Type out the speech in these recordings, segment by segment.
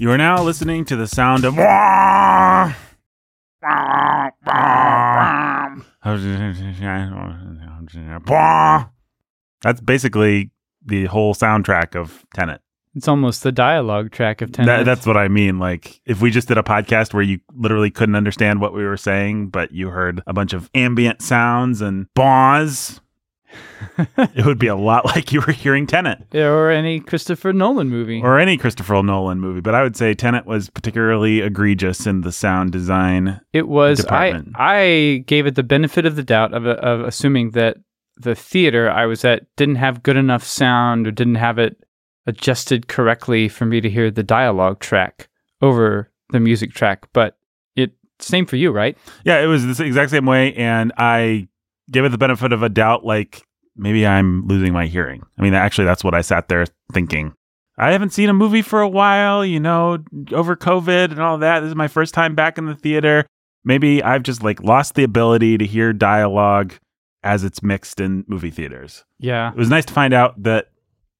You are now listening to the sound of. That's basically the whole soundtrack of Tenet. It's almost the dialogue track of Tenet. That, that's what I mean. Like, if we just did a podcast where you literally couldn't understand what we were saying, but you heard a bunch of ambient sounds and baws, it would be a lot like you were hearing Tenet or any Christopher Nolan movie. or any Christopher Nolan movie. But I would say Tenet was particularly egregious in the sound design. It was. I department. I gave it the benefit of the doubt of of assuming that the theater I was at didn't have good enough sound or didn't have it adjusted correctly for me to hear the dialogue track over the music track. But it same for you, right? Yeah, it was the exact same way. And I gave it the benefit of a doubt, like maybe I'm losing my hearing. I mean, actually, that's what I sat there thinking. I haven't seen a movie for a while, you know, over COVID and all that. This is my first time back in the theater. Maybe I've just like lost the ability to hear dialogue as it's mixed in movie theaters. Yeah. It was nice to find out that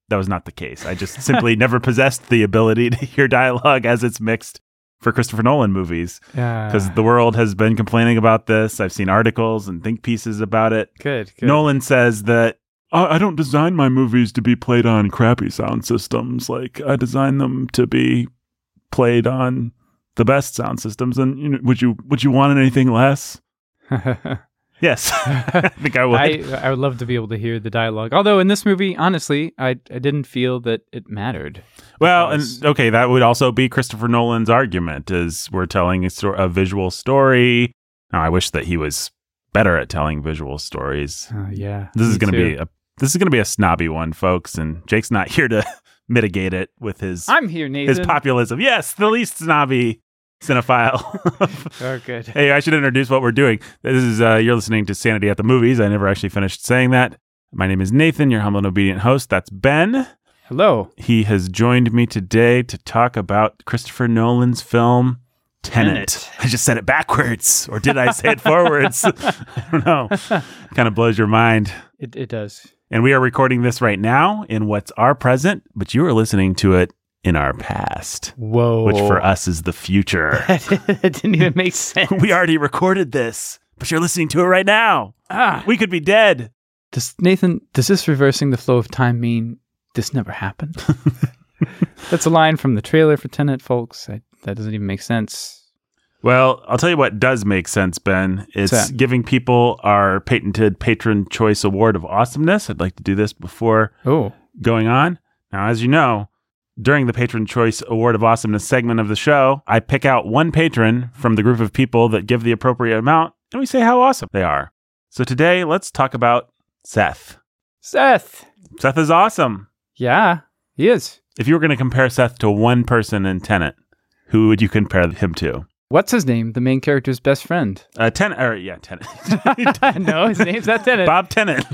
that was not the case. I just simply never possessed the ability to hear dialogue as it's mixed for Christopher Nolan movies Yeah. because the world has been complaining about this. I've seen articles and think pieces about it. good. Good. Nolan says that I I don't design my movies to be played on crappy sound systems. Like I design them to be played on the best sound systems. And you know, would you would you want anything less? Yes, I think I would. I I would love to be able to hear the dialogue. Although in this movie, honestly, I I didn't feel that it mattered. Well, and okay, that would also be Christopher Nolan's argument: is we're telling a, sto- a visual story. Now, I wish that he was better at telling visual stories. Uh, yeah. This is going to be a this is going to be a snobby one, folks, and Jake's not here to mitigate it with his I'm here, Nathan. his populism. Yes, the least snobby cinephile. Oh, good. hey, I should introduce what we're doing. This is uh, you're listening to Sanity at the Movies. I never actually finished saying that. My name is Nathan, your humble and obedient host. That's Ben. Hello. He has joined me today to talk about Christopher Nolan's film Tenet. Tenet. I just said it backwards, or did I say it forwards? I don't know. Kind of blows your mind. It it does. And we are recording this right now in what's our present, but you are listening to it in our past, Whoa. which for us is the future. it didn't even make sense. we already recorded this, but you're listening to it right now. ah. We could be dead. Does Nathan? Does this reversing the flow of time mean this never happened? That's a line from the trailer for Tenet, folks. I, that doesn't even make sense. Well, I'll tell you what does make sense, Ben. It's that? giving people our patented Patron Choice Award of Awesomeness. I'd like to do this before Oh, going on. Now, as you know, during the Patron Choice Award of Awesomeness segment of the show, I pick out one patron from the group of people that give the appropriate amount, and we say how awesome they are. So today, let's talk about Seth. Seth. Seth is awesome. Yeah, he is. If you were going to compare Seth to one person in Tenet, who would you compare him to? What's his name? The main character's best friend. Uh, Tenet, or yeah, Tenet. no, his name's not Tenet. Bob Tennant.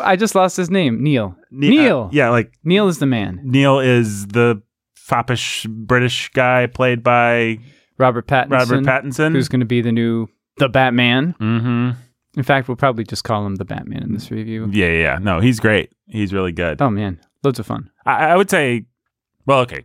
I just lost his name. Neil. Ne- Neil. uh, yeah, like Neil is the man. Neil is the foppish British guy played by Robert Pattinson. Robert Pattinson. Who's going to be the new the Batman? mm-hmm. In fact, we'll probably just call him the Batman in this review. Yeah, yeah, yeah. No, he's great. He's really good. Oh man, loads of fun. I, I would say, well, okay.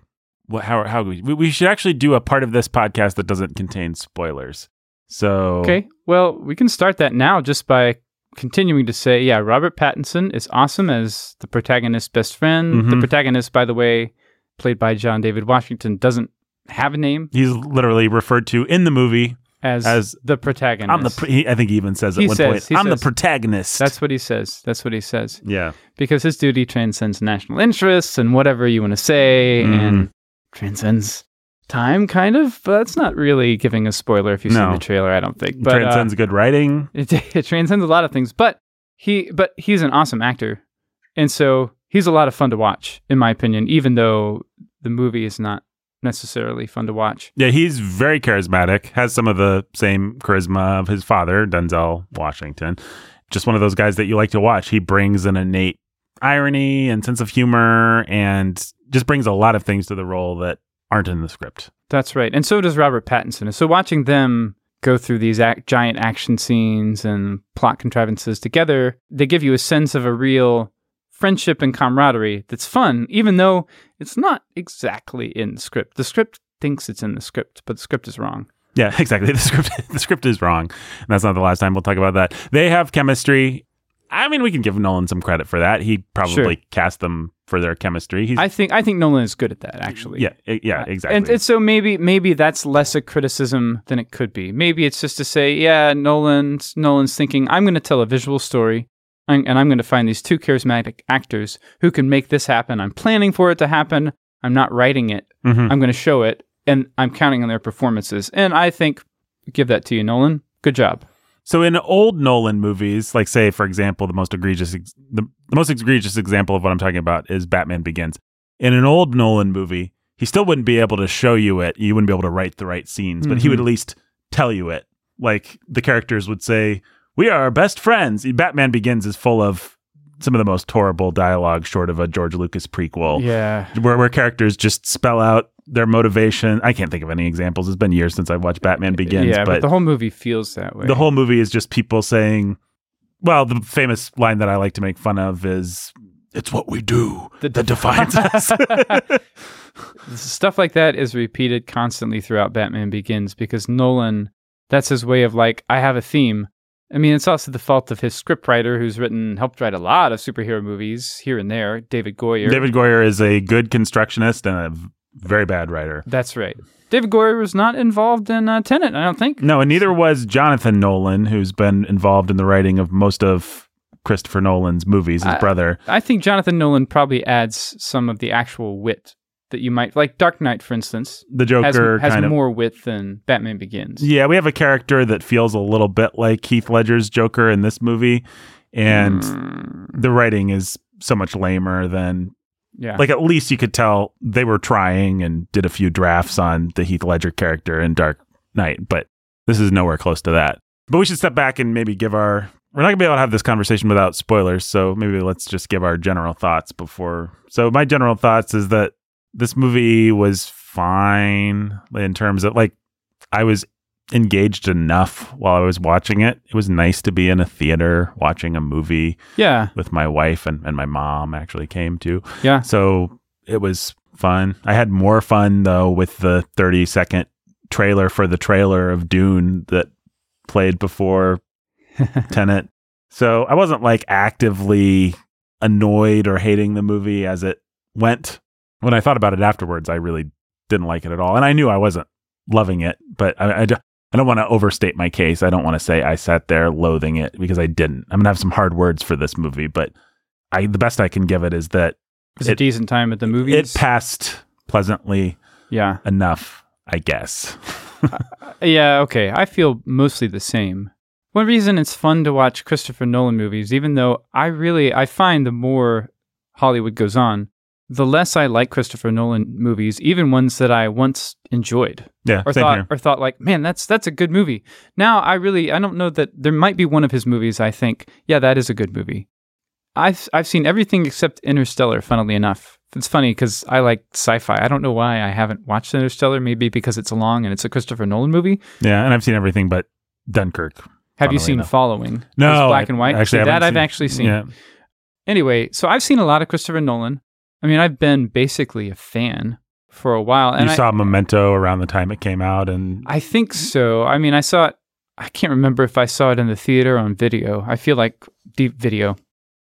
Well, how how we, we should actually do a part of this podcast that doesn't contain spoilers. So Okay, well, we can start that now just by continuing to say, yeah, Robert Pattinson is awesome as the protagonist's best friend. The Mhm. protagonist, by the way, played by John David Washington, doesn't have a name he's literally referred to in the movie as, as the protagonist. I'm the. Pr- he, I think he even says at He one says- point, "I'm the protagonist." That's what he says. That's what he says. yeah. Because his duty transcends national interests and whatever you want to say, Mhm. and transcends time, kind of. But that's not really giving a spoiler if you've No. seen the trailer. I don't think. But uh, Transcends good writing. it, it transcends a lot of things. But he, but he's an awesome actor, and so he's a lot of fun to watch, in my opinion. Even though the movie is not necessarily fun to watch. Yeah, he's very charismatic, has some of the same charisma of his father, Denzel Washington. Just one of those guys that you like to watch. He brings an innate irony and sense of humor and just brings a lot of things to the role that aren't in the script. That's right. And so does Robert Pattinson. And so watching them go through these ac- giant action scenes and plot contrivances together, they give you a sense of a real friendship and camaraderie that's fun, even though it's not exactly in the script. The script thinks it's in the script, but the script is wrong. Yeah, exactly. The script the script is wrong. And that's not the last time we'll talk about that. They have chemistry. I mean, we can give Nolan some credit for that. He probably Sure. cast them for their chemistry. He's I think I think Nolan is good at that actually. yeah, yeah, exactly. And, and so maybe maybe that's less a criticism than it could be. Maybe it's just to say, yeah, Nolan's Nolan's thinking I'm going to tell a visual story, and and I'm going to find these two charismatic actors who can make this happen. I'm planning for it to happen. I'm not writing it. Mhm. I'm going to show it, and I'm counting on their performances. And I think give that to you, Nolan. Good job. So in old Nolan movies, like say for example, the most egregious ex- the, the most egregious example of what I'm talking about is Batman Begins. In an old Nolan movie, he still wouldn't be able to show you it. You wouldn't be able to write the right scenes, but he Mhm. would at least tell you it. Like the characters would say, "We are best friends." Batman Begins is full of some of the most horrible dialogue short of a George Lucas prequel. Yeah. Where, where characters just spell out their motivation. I can't think of any examples. It's been years since I've watched Batman Begins, yeah, but, the whole movie feels that way. the whole movie is just people saying, well, the famous line that I like to make fun of is, it's what we do The that defines us. stuff like that is repeated constantly throughout Batman Begins because Nolan, that's his way of like, I have a theme. I mean, it's also the fault of his scriptwriter, who's written, helped write a lot of superhero movies here and there, David Goyer. David Goyer is a good constructionist and a very bad writer. That's right. David Goyer was not involved in uh, Tenet, I don't think. No, and neither was Jonathan Nolan, who's been involved in the writing of most of Christopher Nolan's movies, his I- brother. I think Jonathan Nolan probably adds some of the actual wit that you might, like Dark Knight, for instance, The has, Joker has kind of. more wit than Batman Begins. Yeah, we have a character that feels a little bit like Heath Ledger's Joker in this movie, and Mm, the writing is so much lamer than yeah. like at least you could tell they were trying and did a few drafts on the Heath Ledger character in Dark Knight, but this is nowhere close to that. But we should step back and maybe give our we're not gonna be able to have this conversation without spoilers, so maybe let's just give our general thoughts before. So my general thoughts is that this movie was fine in terms of like I was engaged enough while I was watching it. It was nice to be in a theater watching a movie yeah. with my wife and, and my mom actually came too. Yeah. So it was fun. I had more fun though with the 30 second trailer for the trailer of Dune that played before Tenet. So I wasn't like actively annoyed or hating the movie as it went. When I thought about it afterwards, I really didn't like it at all. And I knew I wasn't loving it, but I, I, I don't want to overstate my case. I don't want to say I sat there loathing it because I didn't. I'm going to have some hard words for this movie, but I, the best I can give it is that It's a It- decent time at the movies. it passed pleasantly yeah. enough, I guess. Uh, yeah, okay. I feel mostly the same. One reason it's fun to watch Christopher Nolan movies, even though I really I find the more Hollywood goes on, the less I like Christopher Nolan movies, even ones that I once enjoyed Yeah, or same thought here. or thought like, man, that's that's a good movie. Now I really I don't know that there might be one of his movies I think, yeah, that is a good movie. I've I've seen everything except Interstellar. Funnily enough, it's funny because I like sci-fi. I don't know why I haven't watched Interstellar. Maybe because it's long and it's a Christopher Nolan movie. Yeah, and I've seen everything but Dunkirk. Have you seen enough. Following? No, It's black I and white. actually See, that haven't I've actually seen. Yeah, Anyway, so I've seen a lot of Christopher Nolan. I mean, I've been basically a fan for a while, and you I, saw Memento around the time it came out, and I think so. I mean, I saw it. I can't remember if I saw it in the theater or on video. I feel like deep video,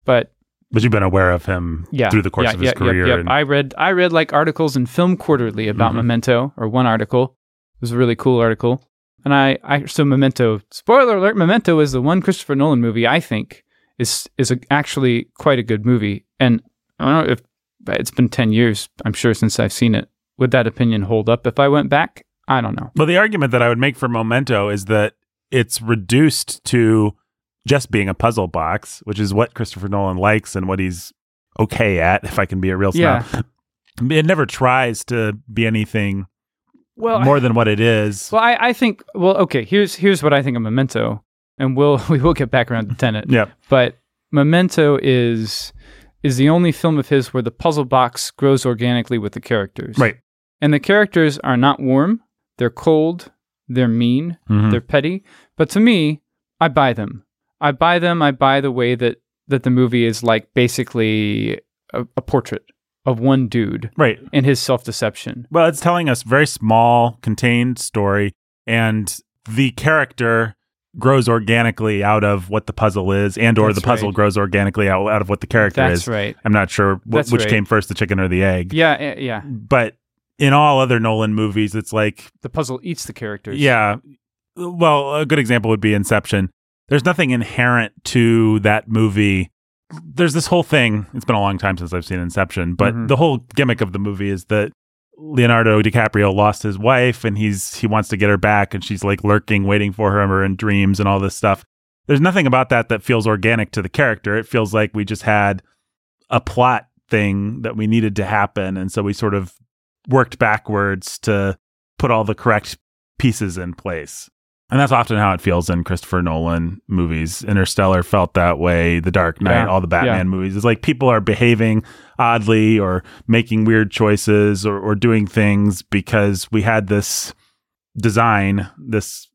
but but you've been aware of him yeah, through the course yeah, of his yeah, career. Yep, yep. I read I read like articles in Film Quarterly about Mhm. Memento, or one article. It was a really cool article, and I, I so Memento. Spoiler alert: Memento is the one Christopher Nolan movie I think is is a, actually quite a good movie. And I don't know if it's been ten years. I'm sure since I've seen it. Would that opinion hold up if I went back? I don't know. Well, the argument that I would make for Memento is that it's reduced to just being a puzzle box, which is what Christopher Nolan likes and what he's okay at, if I can be a real snob. It never tries to be anything Well, more than what it is. Well, I, I think well, okay. Here's here's what I think of Memento, and we'll we will get back around to Tenet. yeah. But Memento is is the only film of his where the puzzle box grows organically with the characters. Right. And the characters are not warm. They're cold. They're mean. Mhm. They're petty. But to me, I buy them. I buy them. I buy the way that that the movie is like basically a, a portrait. of one dude Right. and his self deception. Well, it's telling us very small, contained story, and the character grows organically out of what the puzzle is, and or That's the puzzle right. grows organically out, out of what the character That's is. right. I'm not sure wh- That's which right. came first, the chicken or the egg. Yeah, eh, yeah. But in all other Nolan movies, it's like, The puzzle eats the characters. yeah. Well, a good example would be Inception. There's nothing inherent to that movie. There's this whole thing. It's been a long time since I've seen Inception, but Mhm. the whole gimmick of the movie is that Leonardo DiCaprio lost his wife and he's he wants to get her back and she's like lurking waiting for him or in dreams and all this stuff. There's nothing about that that feels organic to the character. It feels like we just had a plot thing that we needed to happen and so we sort of worked backwards to put all the correct pieces in place. And that's often how it feels in Christopher Nolan movies. Interstellar felt that way. The Dark Knight, Yeah, all the Batman yeah. movies. It's like people are behaving oddly or making weird choices or, or doing things because we had this design, this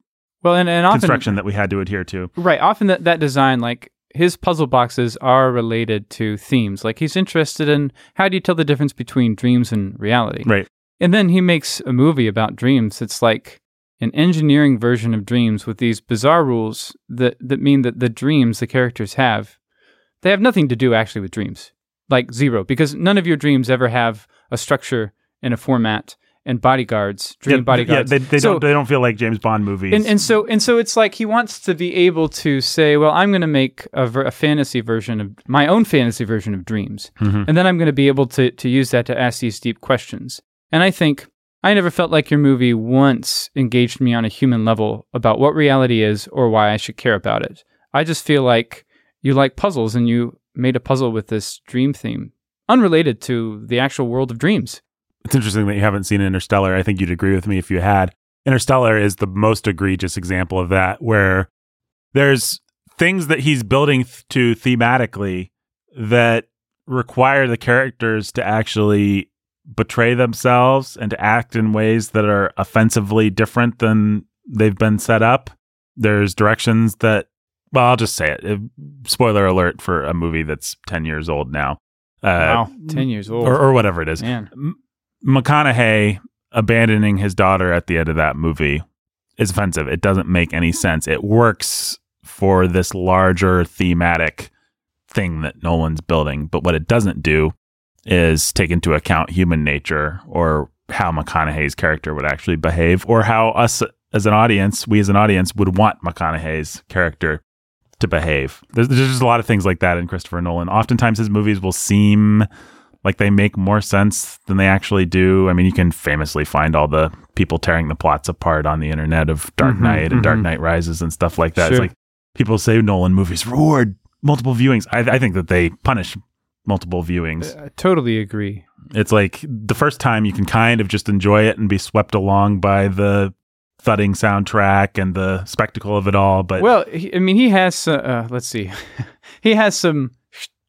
Well, and, and often construction that we had to adhere to. Right. Often that, that design, like his puzzle boxes are related to themes. Like he's interested in how do you tell the difference between dreams and reality? Right. And then he makes a movie about dreams. It's like an engineering version of dreams with these bizarre rules that, that mean that the dreams the characters have, they have nothing to do actually with dreams. Like zero, because none of your dreams ever have a structure and a format and bodyguards, dream yeah, bodyguards. Yeah, they, they So- don't they don't feel like James Bond movies. and, and so and so it's like he wants to be able to say, well, I'm going to make a, ver- a fantasy version of my own fantasy version of dreams, Mhm. and then I'm going to be able to to use that to ask these deep questions. And I think I never felt like your movie once engaged me on a human level about what reality is or why I should care about it. I just feel like you like puzzles and you made a puzzle with this dream theme, unrelated to the actual world of dreams. it's interesting that you haven't seen Interstellar. I think you'd agree with me if you had. Interstellar is the most egregious example of that, where there's things that he's building th- to thematically that require the characters to actually betray themselves and to act in ways that are offensively different than they've been set up. There's directions that, well, I'll just say it. Spoiler alert for a movie that's 10 years old now. Uh, wow, ten years old, or, or whatever it is. man. M- McConaughey abandoning his daughter at the end of that movie is offensive. It doesn't make any sense. It works for this larger thematic thing that Nolan's building, but what it doesn't do is take into account human nature or how McConaughey's character would actually behave or how us as an audience, we as an audience would want McConaughey's character to behave. There's, there's just a lot of things like that in Christopher Nolan. Oftentimes his movies will seem like they make more sense than they actually do. I mean, you can famously find all the people tearing the plots apart on the internet of Dark Mhm, Knight and Dark mhm. Knight Rises and stuff like that. It's like people say Nolan movies reward multiple viewings. I, I think that they punish multiple viewings. I totally agree. It's like the first time you can kind of just enjoy it and be swept along by the thudding soundtrack and the spectacle of it all. But Well, he, I mean, he has. Uh, uh, let's see, he has some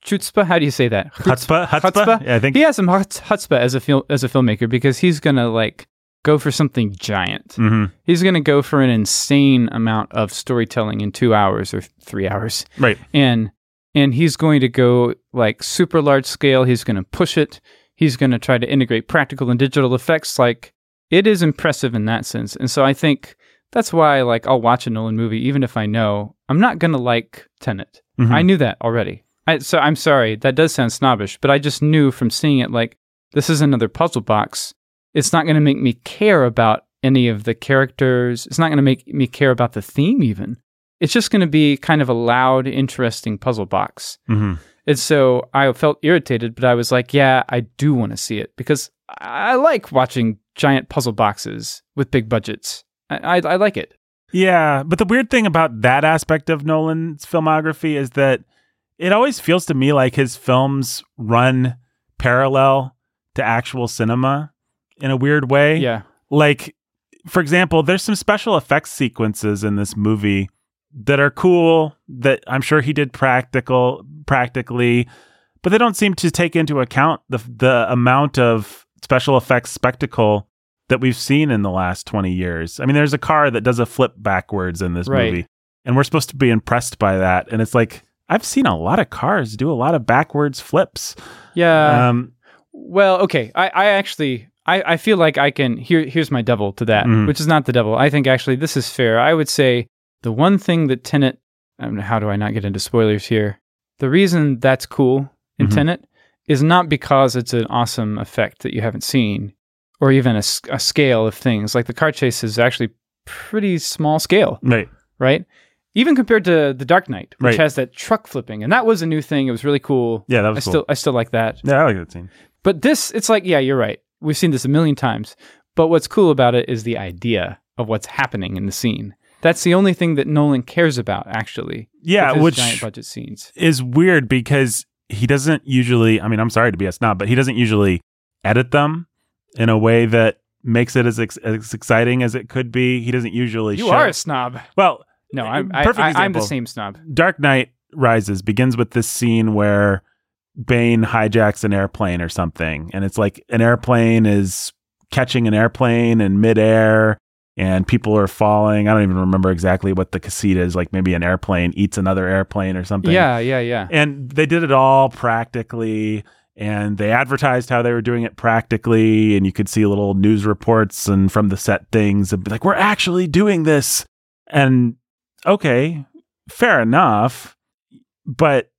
chutzpah. How do you say that? chutzpah, chutzpah, chutzpah? Yeah, I think. He has some chutz- chutzpah as a fil- as a filmmaker because he's gonna like go for something giant. hmm He's gonna go for an insane amount of storytelling in two hours or three hours, Right. and and he's going to go like super large scale. He's gonna push it. He's gonna try to integrate practical and digital effects. Like it is impressive in that sense, and so I think. That's why, like, I'll watch a Nolan movie even if I know I'm not gonna like Tenet. Mhm. I knew that already. I, so I'm sorry, that does sound snobbish, but I just knew from seeing it like this is another puzzle box. It's not going to make me care about any of the characters. It's not going to make me care about the theme even. It's just going to be kind of a loud, interesting puzzle box. hmm And so I felt irritated, but I was like, yeah, I do want to see it because I I like watching giant puzzle boxes with big budgets. I, I, I like it. Yeah, but the weird thing about that aspect of Nolan's filmography is that it always feels to me like his films run parallel to actual cinema in a weird way. Yeah. Like, for example, there's some special effects sequences in this movie that are cool that I'm sure he did practical practically, but they don't seem to take into account the the amount of special effects spectacle that we've seen in the last 20 years. I mean, there's a car that does a flip backwards in this Right. movie, and we're supposed to be impressed by that. And it's like, I've seen a lot of cars do a lot of backwards flips. Yeah. um, Well, okay. I, I actually I, I feel like I can here here's my devil to that, Mhm. which is not the devil. I think actually this is fair. I would say the one thing that Tenet I don't how do I not get into spoilers here? The reason that's cool in Mhm. Tenet is not because it's an awesome effect that you haven't seen, or even a scale of things. Like the car chase is actually pretty small scale, Right. right? Even compared to The Dark Knight, which Right. has that truck flipping, and that was a new thing. It was really cool. Yeah, that was I cool. still I still like that. yeah, I like that scene. But this, it's like, yeah, you're right. We've seen this a million times. But what's cool about it is the idea of what's happening in the scene. That's the only thing that Nolan cares about, actually. Yeah, which giant budget scenes. is weird because he doesn't usually. I mean, I'm sorry to be a snob, but he doesn't usually edit them in a way that makes it as, ex- as exciting as it could be. He doesn't usually. You show- are a snob. well. No, uh, I'm, I, perfect I, I'm the same snob. Dark Knight Rises begins with this scene where Bane hijacks an airplane or something, and it's like an airplane is catching an airplane in midair, and people are falling. I don't even remember exactly what the casita is. Like maybe an airplane eats another airplane or something. Yeah, yeah, yeah. and they did it all practically. And they advertised how they were doing it practically, and you could see little news reports and from the set things and be like, "We're actually doing this." And okay, fair enough, but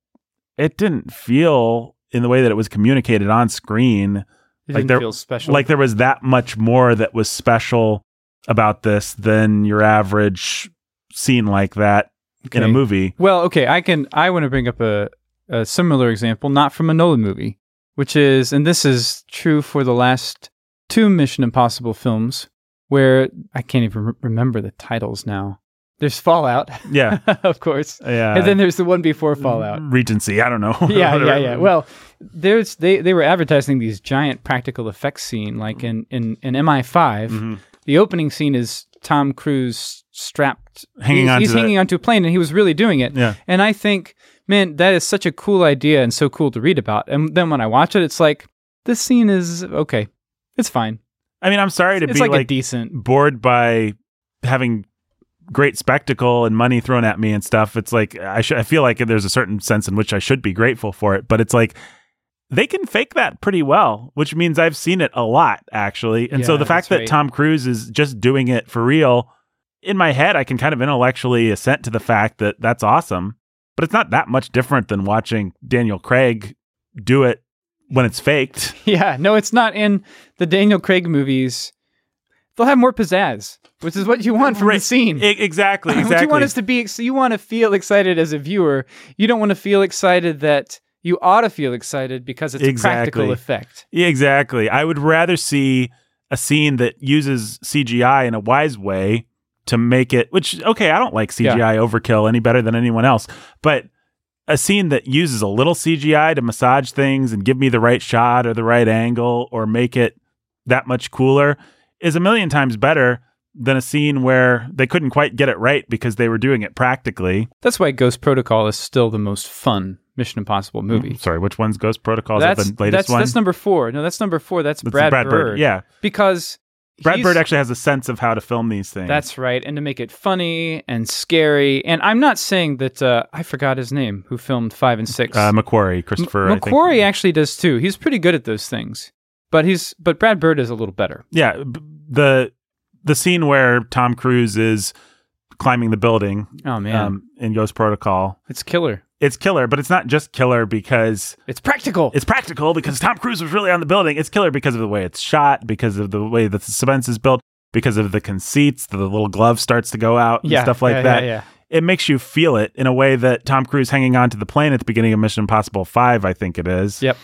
it didn't feel in the way that it was communicated on screen It like there- special. like there was that much more that was special about this than your average scene like that in a movie. Well, okay, I can. I want to bring up a, a similar example, not from a Nolan movie, which is, and this is true for the last two Mission Impossible films, where I can't even re- remember the titles now. There's Fallout, Yeah. of course, Yeah. and then there's the one before Fallout. Regency, I don't know. yeah, yeah, yeah. Well, there's they they were advertising these giant practical effects scene, like in in in MI5. Mhm. The opening scene is Tom Cruise strapped, Hanging he's, onto he's hanging onto a plane, and he was really doing it. Yeah. And I think, man, that is such a cool idea and so cool to read about. And then when I watch it, it's like this scene is okay. It's fine. I mean, I'm sorry to it's be like, like, a decent. bored by having great spectacle and money thrown at me and stuff. It's like I should I feel like there's a certain sense in which I should be grateful for it, but it's like they can fake that pretty well, which means I've seen it a lot actually. And so the fact that right. Tom Cruise is just doing it for real in my head, I can kind of intellectually assent to the fact that that's awesome, but it's not that much different than watching Daniel Craig do it when it's faked. Yeah, no, it's not in the Daniel Craig movies. They'll have more pizzazz, which is what you want from the scene. I- exactly, What you want us to be, ex- you want to feel excited as a viewer. You don't want to feel excited that you ought to feel excited because it's a practical effect. Yeah, exactly. I would rather see a scene that uses CGI in a wise way to make it, which, okay, I don't like Yeah. CGI overkill any better than anyone else, but a scene that uses a little CGI to massage things and give me the right shot or the right angle or make it that much cooler is a million times better than a scene where they couldn't quite get it right because they were doing it practically. That's why Ghost Protocol is still the most fun Mission Impossible movie. Sorry, which one's Ghost Protocol? Is that That's the latest that's, one? that's number four. No, that's number four. That's That's Brad, Bird. Yeah. because Brad Bird actually has a sense of how to film these things. That's right, and to make it funny and scary. And I'm not saying that uh, I forgot his name, who filmed five and six. uh, McQuarrie, Christopher. I think. McQuarrie actually does too. He's pretty good at those things, but he's but Brad Bird is a little better. Yeah, b- the the scene where Tom Cruise is climbing the building Oh man, um, in Ghost Protocol. it's killer. It's killer, but it's not just killer because It's practical. it's practical because Tom Cruise was really on the building. It's killer because of the way it's shot, because of the way that the suspense is built, because of the conceits, the little glove starts to go out and yeah, stuff like yeah, that. Yeah, yeah. It makes you feel it in a way that Tom Cruise hanging onto the plane at the beginning of Mission Impossible 5, I think it is. Yep.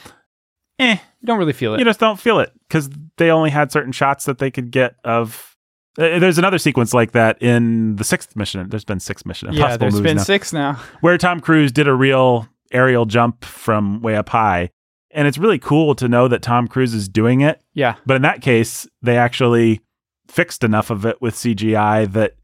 Eh, You don't really feel it. you just don't feel it because they only had certain shots that they could get of. Uh, there's another sequence like that in the sixth mission. There's been six Mission Impossible yeah, there's been now, six now. where Tom Cruise did a real aerial jump from way up high, and it's really cool to know that Tom Cruise is doing it. Yeah, But in that case, they actually fixed enough of it with CGI that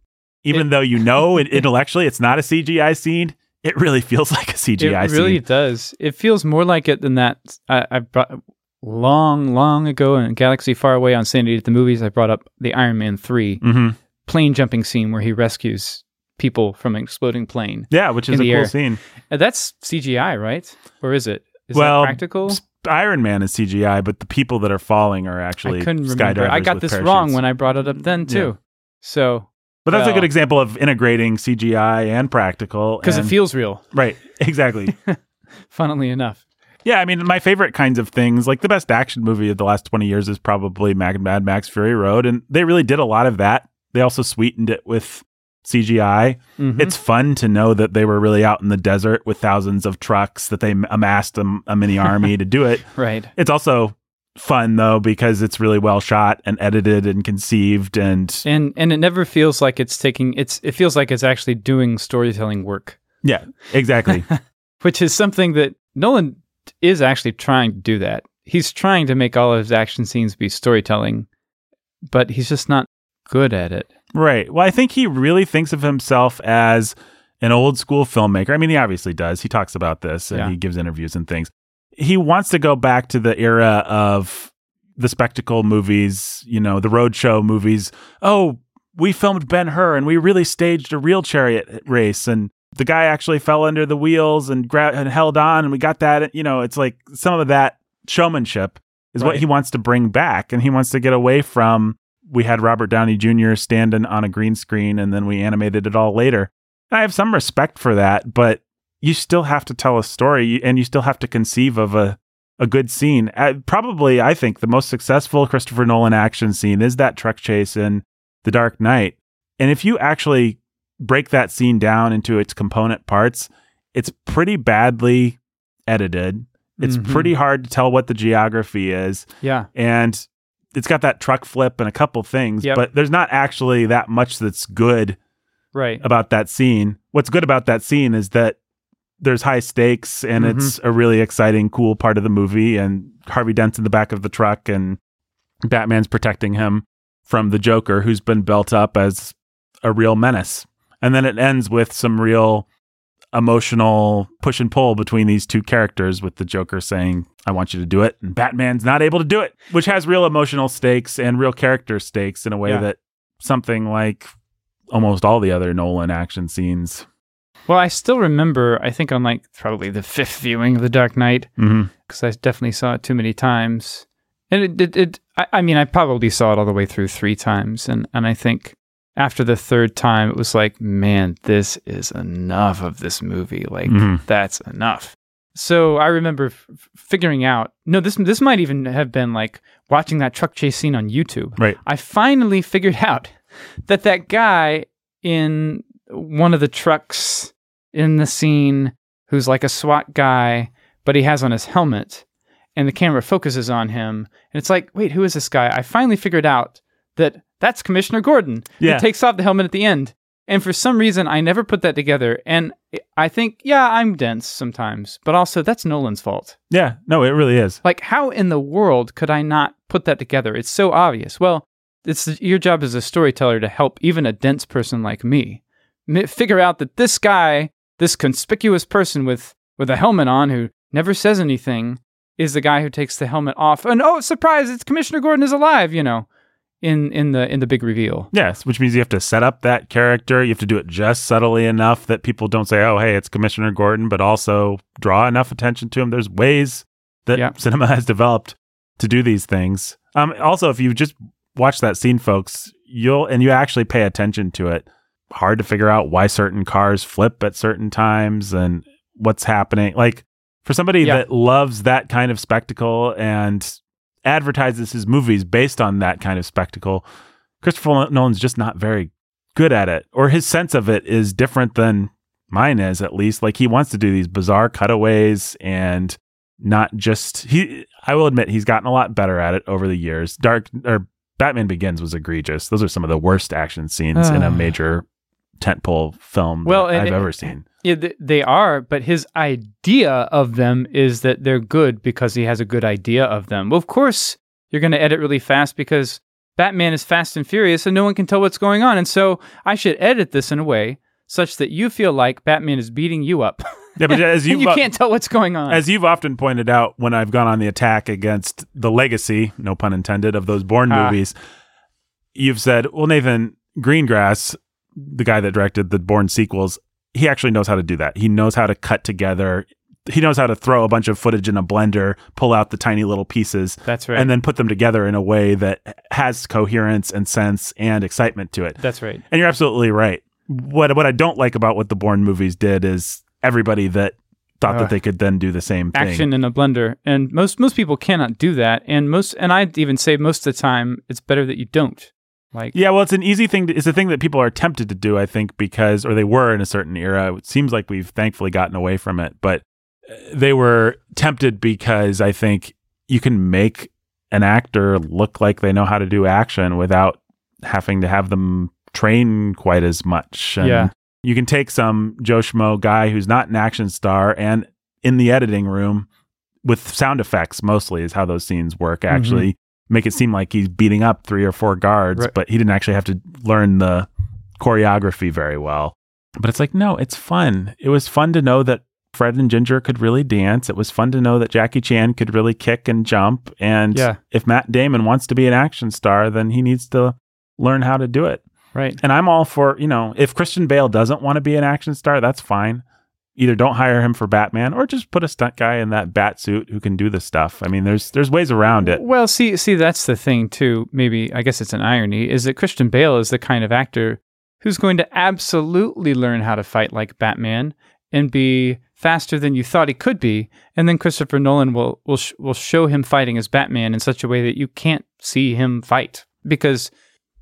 even It- though you know it, intellectually it's not a CGI scene, it really feels like a CGI it really scene. does. It feels more like it than that. I, I brought long, long ago in Galaxy Far Away on Sanity at the movies. I brought up the Iron Man three hmm plane jumping scene where he rescues people from an exploding plane. Yeah, which is a cool air. scene. Uh, That's CGI, right? Or is it? Is Well, that practical? Iron Man is CGI, but the people that are falling are actually I couldn't remember. I got this parachutes. wrong when I brought it up then too. So But that's a good example of integrating CGI and practical. because it feels real, right, exactly. funnily enough. Yeah, I mean, my favorite kinds of things, like the best action movie of the last twenty years, is probably Mad, Max Fury Road, and they really did a lot of that. They also sweetened it with CGI. Mhm. It's fun to know that they were really out in the desert with thousands of trucks that they amassed a, a mini army to do it. right. It's also fun though because it's really well shot and edited and conceived and And and it never feels like it's taking it's it feels like it's actually doing storytelling work, yeah, exactly. which is something that Nolan is actually trying to do that. He's trying to make all of his action scenes be storytelling, but he's just not good at it. right. Well, I think he really thinks of himself as an old school filmmaker. I mean, he obviously does. He talks about this and Yeah. he gives interviews and things. He wants to go back to the era of the spectacle movies, you know, the roadshow movies. Oh, we filmed Ben Hur and we really staged a real chariot race and the guy actually fell under the wheels and gra- and held on and we got that, you know, it's like some of that showmanship is what he wants to bring back and he wants to get away from we had Robert Downey Jr. standing on a green screen and then we animated it all later. And I have some respect for that, but you still have to tell a story and you still have to conceive of a a good scene. Uh, probably, I think the most successful Christopher Nolan action scene is that truck chase in The Dark Knight. And if you actually break that scene down into its component parts, it's pretty badly edited. It's Mhm. pretty hard to tell what the geography is Yeah. and it's got that truck flip and a couple things, Yep. but there's not actually that much that's good Right. about that scene. What's good about that scene is that there's high stakes and Mhm. it's a really exciting, cool part of the movie. And Harvey Dent's in the back of the truck and Batman's protecting him from the Joker, who's been built up as a real menace. And then it ends with some real emotional push and pull between these two characters with the Joker saying, I want you to do it. And Batman's not able to do it, which has real emotional stakes and real character stakes in a way Yeah. that something like almost all the other Nolan action scenes. Well, I still remember. I think on like probably the fifth viewing of The Dark Knight, Mm-hmm. because I definitely saw it too many times. And it, it, it I, I mean, I probably saw it all the way through three times, and and I think after the third time, it was like, man, this is enough of this movie. Like Mhm. that's enough. So I remember f- figuring out. No, this this might even have been like watching that truck chase scene on YouTube. Right. I finally figured out that that guy in one of the trucks in the scene who's like a SWAT guy, but he has on his helmet and the camera focuses on him. And it's like, wait, who is this guy? I finally figured out that that's Commissioner Gordon. Yeah. He takes off the helmet at the end. And for some reason, I never put that together. And I think, yeah, I'm dense sometimes, but also that's Nolan's fault. Yeah, no, it really is. Like, how in the world could I not put that together? It's so obvious. Well, it's your job as a storyteller to help even a dense person like me figure out that this guy, this conspicuous person with with a helmet on who never says anything, is the guy who takes the helmet off. And oh, surprise! It's Commissioner Gordon is alive. You know, in in the in the big reveal. Yes, which means you have to set up that character. You have to do it just subtly enough that people don't say, "Oh, hey, it's Commissioner Gordon," but also draw enough attention to him. There's ways that Yeah. cinema has developed to do these things. Um, also, if you just watch that scene, folks, you'll and you actually pay attention to it. Hard to figure out why certain cars flip at certain times and what's happening. Like for somebody Yeah. that loves that kind of spectacle and advertises his movies based on that kind of spectacle, Christopher Nolan's just not very good at it, or his sense of it is different than mine is, at least. Like he wants to do these bizarre cutaways and not just he. I will admit he's gotten a lot better at it over the years. Dark or Batman Begins was egregious. Those are some of the worst action scenes in a ah. major tentpole film Well, I've it- ever seen. Yeah, they are, but his idea of them is that they're good because he has a good idea of them. Well, of course, you're going to edit really fast because Batman is fast and furious and no one can tell what's going on. And so I should edit this in a way such that you feel like Batman is beating you up. Yeah, but as you can't tell what's going on. As you've often pointed out when I've gone on the attack against the legacy, no pun intended, of those Bourne Ah. movies, you've said, well, Nathan Greengrass, the guy that directed the Bourne sequels, he actually knows how to do that. He knows how to cut together he knows how to throw a bunch of footage in a blender, pull out the tiny little pieces, That's right. and then put them together in a way that has coherence and sense and excitement to it. That's right. And you're absolutely right. What what I don't like about what the Bourne movies did is everybody that thought Ugh. that they could then do the same thing. Action in a blender, and most most people cannot do that. And most, and I'd even say most of the time, it's better that you don't. Like, Yeah, well, it's an easy thing. To, it's a thing that people are tempted to do, I think, because, or they were in a certain era. It seems like we've thankfully gotten away from it, but uh, they were tempted because I think you can make an actor look like they know how to do action without having to have them train quite as much. And Yeah. You can take some Joe Schmo guy who's not an action star and in the editing room with sound effects mostly is how those scenes work actually make it seem like he's beating up three or four guards Right. but he didn't actually have to learn the choreography very well but it's like no it's fun it was fun to know that fred and ginger could really dance it was fun to know that jackie chan could really kick and jump and Yeah. if matt damon wants to be an action star then he needs to learn how to do it right. and I'm all for, you know, if Christian Bale doesn't want to be an action star, that's fine. Either don't hire him for Batman or just put a stunt guy in that bat suit who can do the stuff. I mean, there's there's ways around it. Well, see, see, that's the thing too. Maybe I guess it's an irony is that Christian Bale is the kind of actor who's going to absolutely learn how to fight like Batman and be faster than you thought he could be, and then Christopher Nolan will will sh- will show him fighting as Batman in such a way that you can't see him fight because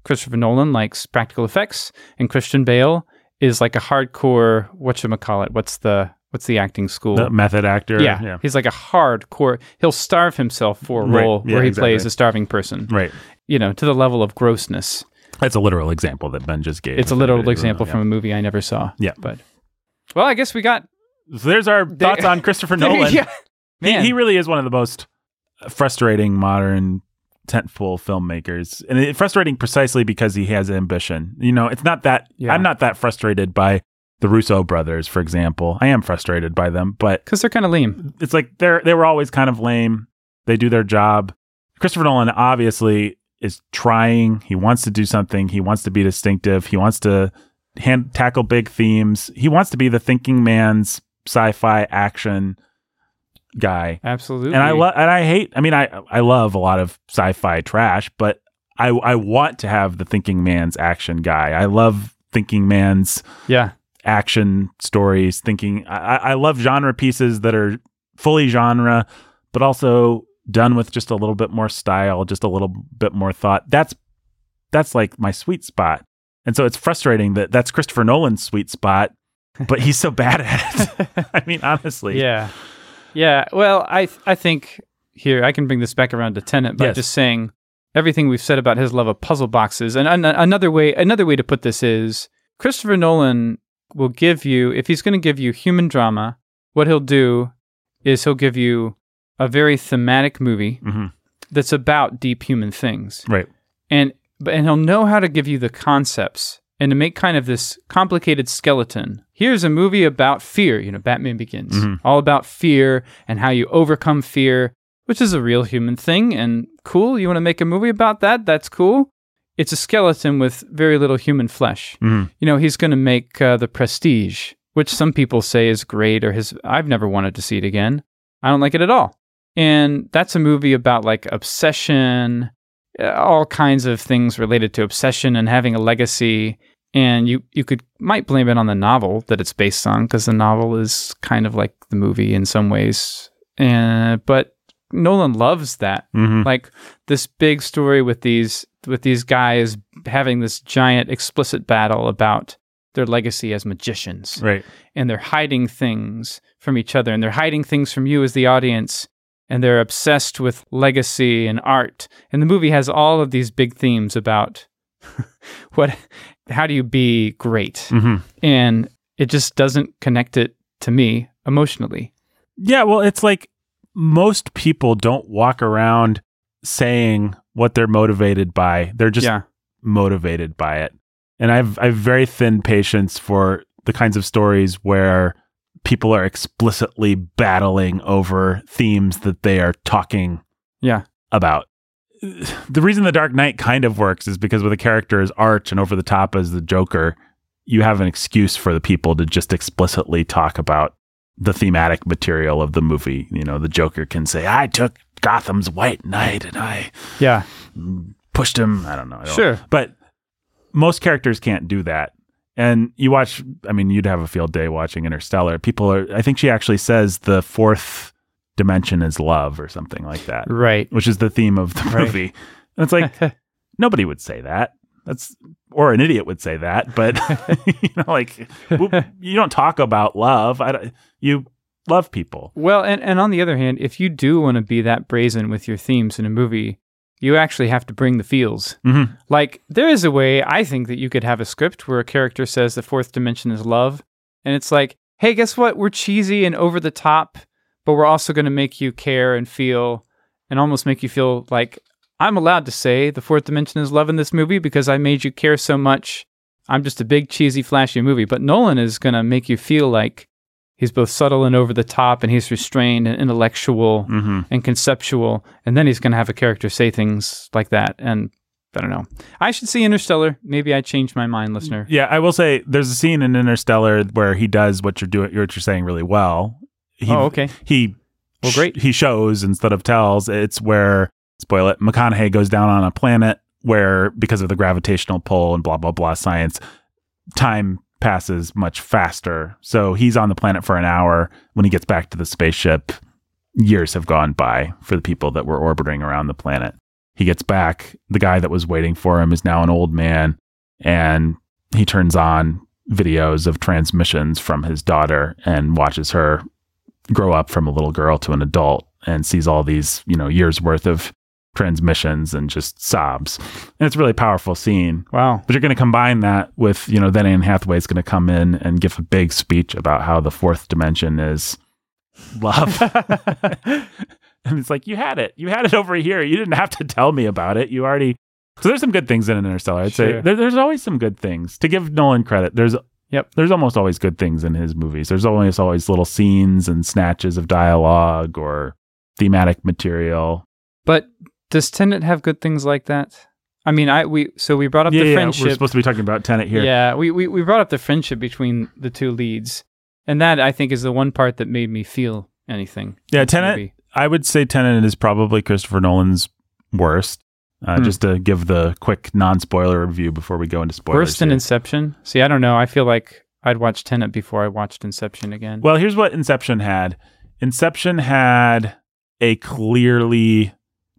Christopher Nolan likes practical effects, and Christian Bale is like a hardcore what call it? What's the what's the acting school? The method actor. Yeah, Yeah. he's like a hardcore. He'll starve himself for a Right. role Yeah, where he exactly. plays a starving person. Right. You know, to the level of grossness. That's a literal example that Ben just gave. It's a literal example yeah. from a movie I never saw. Yeah. but well, I guess we got So there's our thoughts on Christopher Nolan. yeah, He, man. he really is one of the most frustrating modern tentpole filmmakers, and it's frustrating precisely because he has ambition. You know, it's not that Yeah. I'm not that frustrated by the Russo brothers, for example. I am frustrated by them, but because they're kind of lame. it's like they're they were always kind of lame. They do their job. Christopher Nolan obviously is trying. He wants to do something. He wants to be distinctive. He wants to hand, tackle big themes. He wants to be the thinking man's sci-fi action guy. Absolutely. And I love and I hate. I mean, I I love a lot of sci-fi trash, but I I want to have the thinking man's action guy. I love thinking man's yeah, action stories. Thinking I, I I love genre pieces that are fully genre, but also done with just a little bit more style, just a little bit more thought. That's that's like my sweet spot. And so it's frustrating that that's Christopher Nolan's sweet spot, but he's so bad at it. I mean, honestly. yeah, yeah. Well, I I think here I can bring this back around to Tenet by Yes. just saying everything we've said about his love of puzzle boxes. And an- another way another way to put this is Christopher Nolan will give you if he's going to give you human drama, what he'll do is he'll give you a very thematic movie hmm that's about deep human things. Right. and and he'll know how to give you the concepts and to make kind of this complicated skeleton. Here's a movie about fear. You know, Batman Begins, Mhm. all about fear and how you overcome fear, which is a real human thing and cool. You want to make a movie about that? That's cool. It's a skeleton with very little human flesh. hmm You know, he's going to make uh, the Prestige, which some people say is great, or his. I've never wanted to see it again. I don't like it at all. And that's a movie about like obsession, uh, all kinds of things related to obsession and having a legacy. And you you could might blame it on the novel that it's based on because the novel is kind of like the movie in some ways. And but Nolan loves that hmm like this big story with these with these guys having this giant explicit battle about their legacy as magicians Right. and they're hiding things from each other and they're hiding things from you as the audience and they're obsessed with legacy and art and the movie has all of these big themes about what how do you be great hmm and it just doesn't connect it to me emotionally Yeah, well, it's like most people don't walk around saying what they're motivated by. They're just yeah motivated by it. And I've I've very thin patience for the kinds of stories where people are explicitly battling over themes that they are talking yeah about. The reason The Dark Knight kind of works is because with a character as arch and over the top as the Joker, you have an excuse for the people to just explicitly talk about the thematic material of the movie. You know, the Joker can say, "I took Gotham's White Knight and I Yeah. pushed him." I don't know. I don't- Sure. but most characters can't do that. And you watch, I mean, you'd have a field day watching Interstellar. People are, I think she actually says the fourth dimension is love or something like that, Right. which is the theme of the Right. movie. And it's like, nobody would say that. That's, or an idiot would say that. But, you know, like, you don't talk about love. I don't, you love people. Well, and, and on the other hand, if you do want to be that brazen with your themes in a movie, you actually have to bring the feels. Mm-hmm. Like, there is a way I think that you could have a script where a character says the fourth dimension is love. And it's like, hey, guess what? We're cheesy and over the top, but we're also going to make you care and feel and almost make you feel like I'm allowed to say the fourth dimension is love in this movie because I made you care so much. I'm just a big, cheesy, flashy movie. But Nolan is going to make you feel like he's both subtle and over the top and he's restrained and intellectual Mm-hmm. and conceptual, and then he's going to have a character say things like that. And I don't know. I should see Interstellar. Maybe I changed my mind, listener. Yeah, I will say there's a scene in Interstellar where he does what you're doing, what you're saying really well. He, oh, okay. He Well, great. He shows instead of tells. It's where spoil it. McConaughey goes down on a planet where because of the gravitational pull and blah blah blah science, time passes much faster. So he's on the planet for an hour. When he gets back to the spaceship, years have gone by for the people that were orbiting around the planet. He gets back. The guy that was waiting for him is now an old man, and he turns on videos of transmissions from his daughter and watches her grow up from a little girl to an adult and sees all these, you know, years worth of transmissions and just sobs. And it's a really powerful scene. Wow. But you're going to combine that with, you know, then Anne Hathaway's going to come in and give a big speech about how the fourth dimension is love. and it's like, you had it. You had it over here. You didn't have to tell me about it. You already. So there's some good things in an Interstellar. I'd say there, there's always some good things. To give Nolan credit, there's Yep. there's almost always good things in his movies. There's always always little scenes and snatches of dialogue or thematic material. But does Tenet have good things like that? I mean, I we so we brought up yeah, the yeah, friendship. we're supposed to be talking about Tenet here. Yeah, we, we we brought up the friendship between the two leads, and that I think is the one part that made me feel anything. Yeah, Tenet. I would say Tenet is probably Christopher Nolan's worst. Uh, Hmm. Just to give the quick non-spoiler review before we go into spoilers. Worse than here. Inception. See, I don't know. I feel like I'd watch Tenet before I watched Inception again. Well, here's what Inception had. Inception had a clearly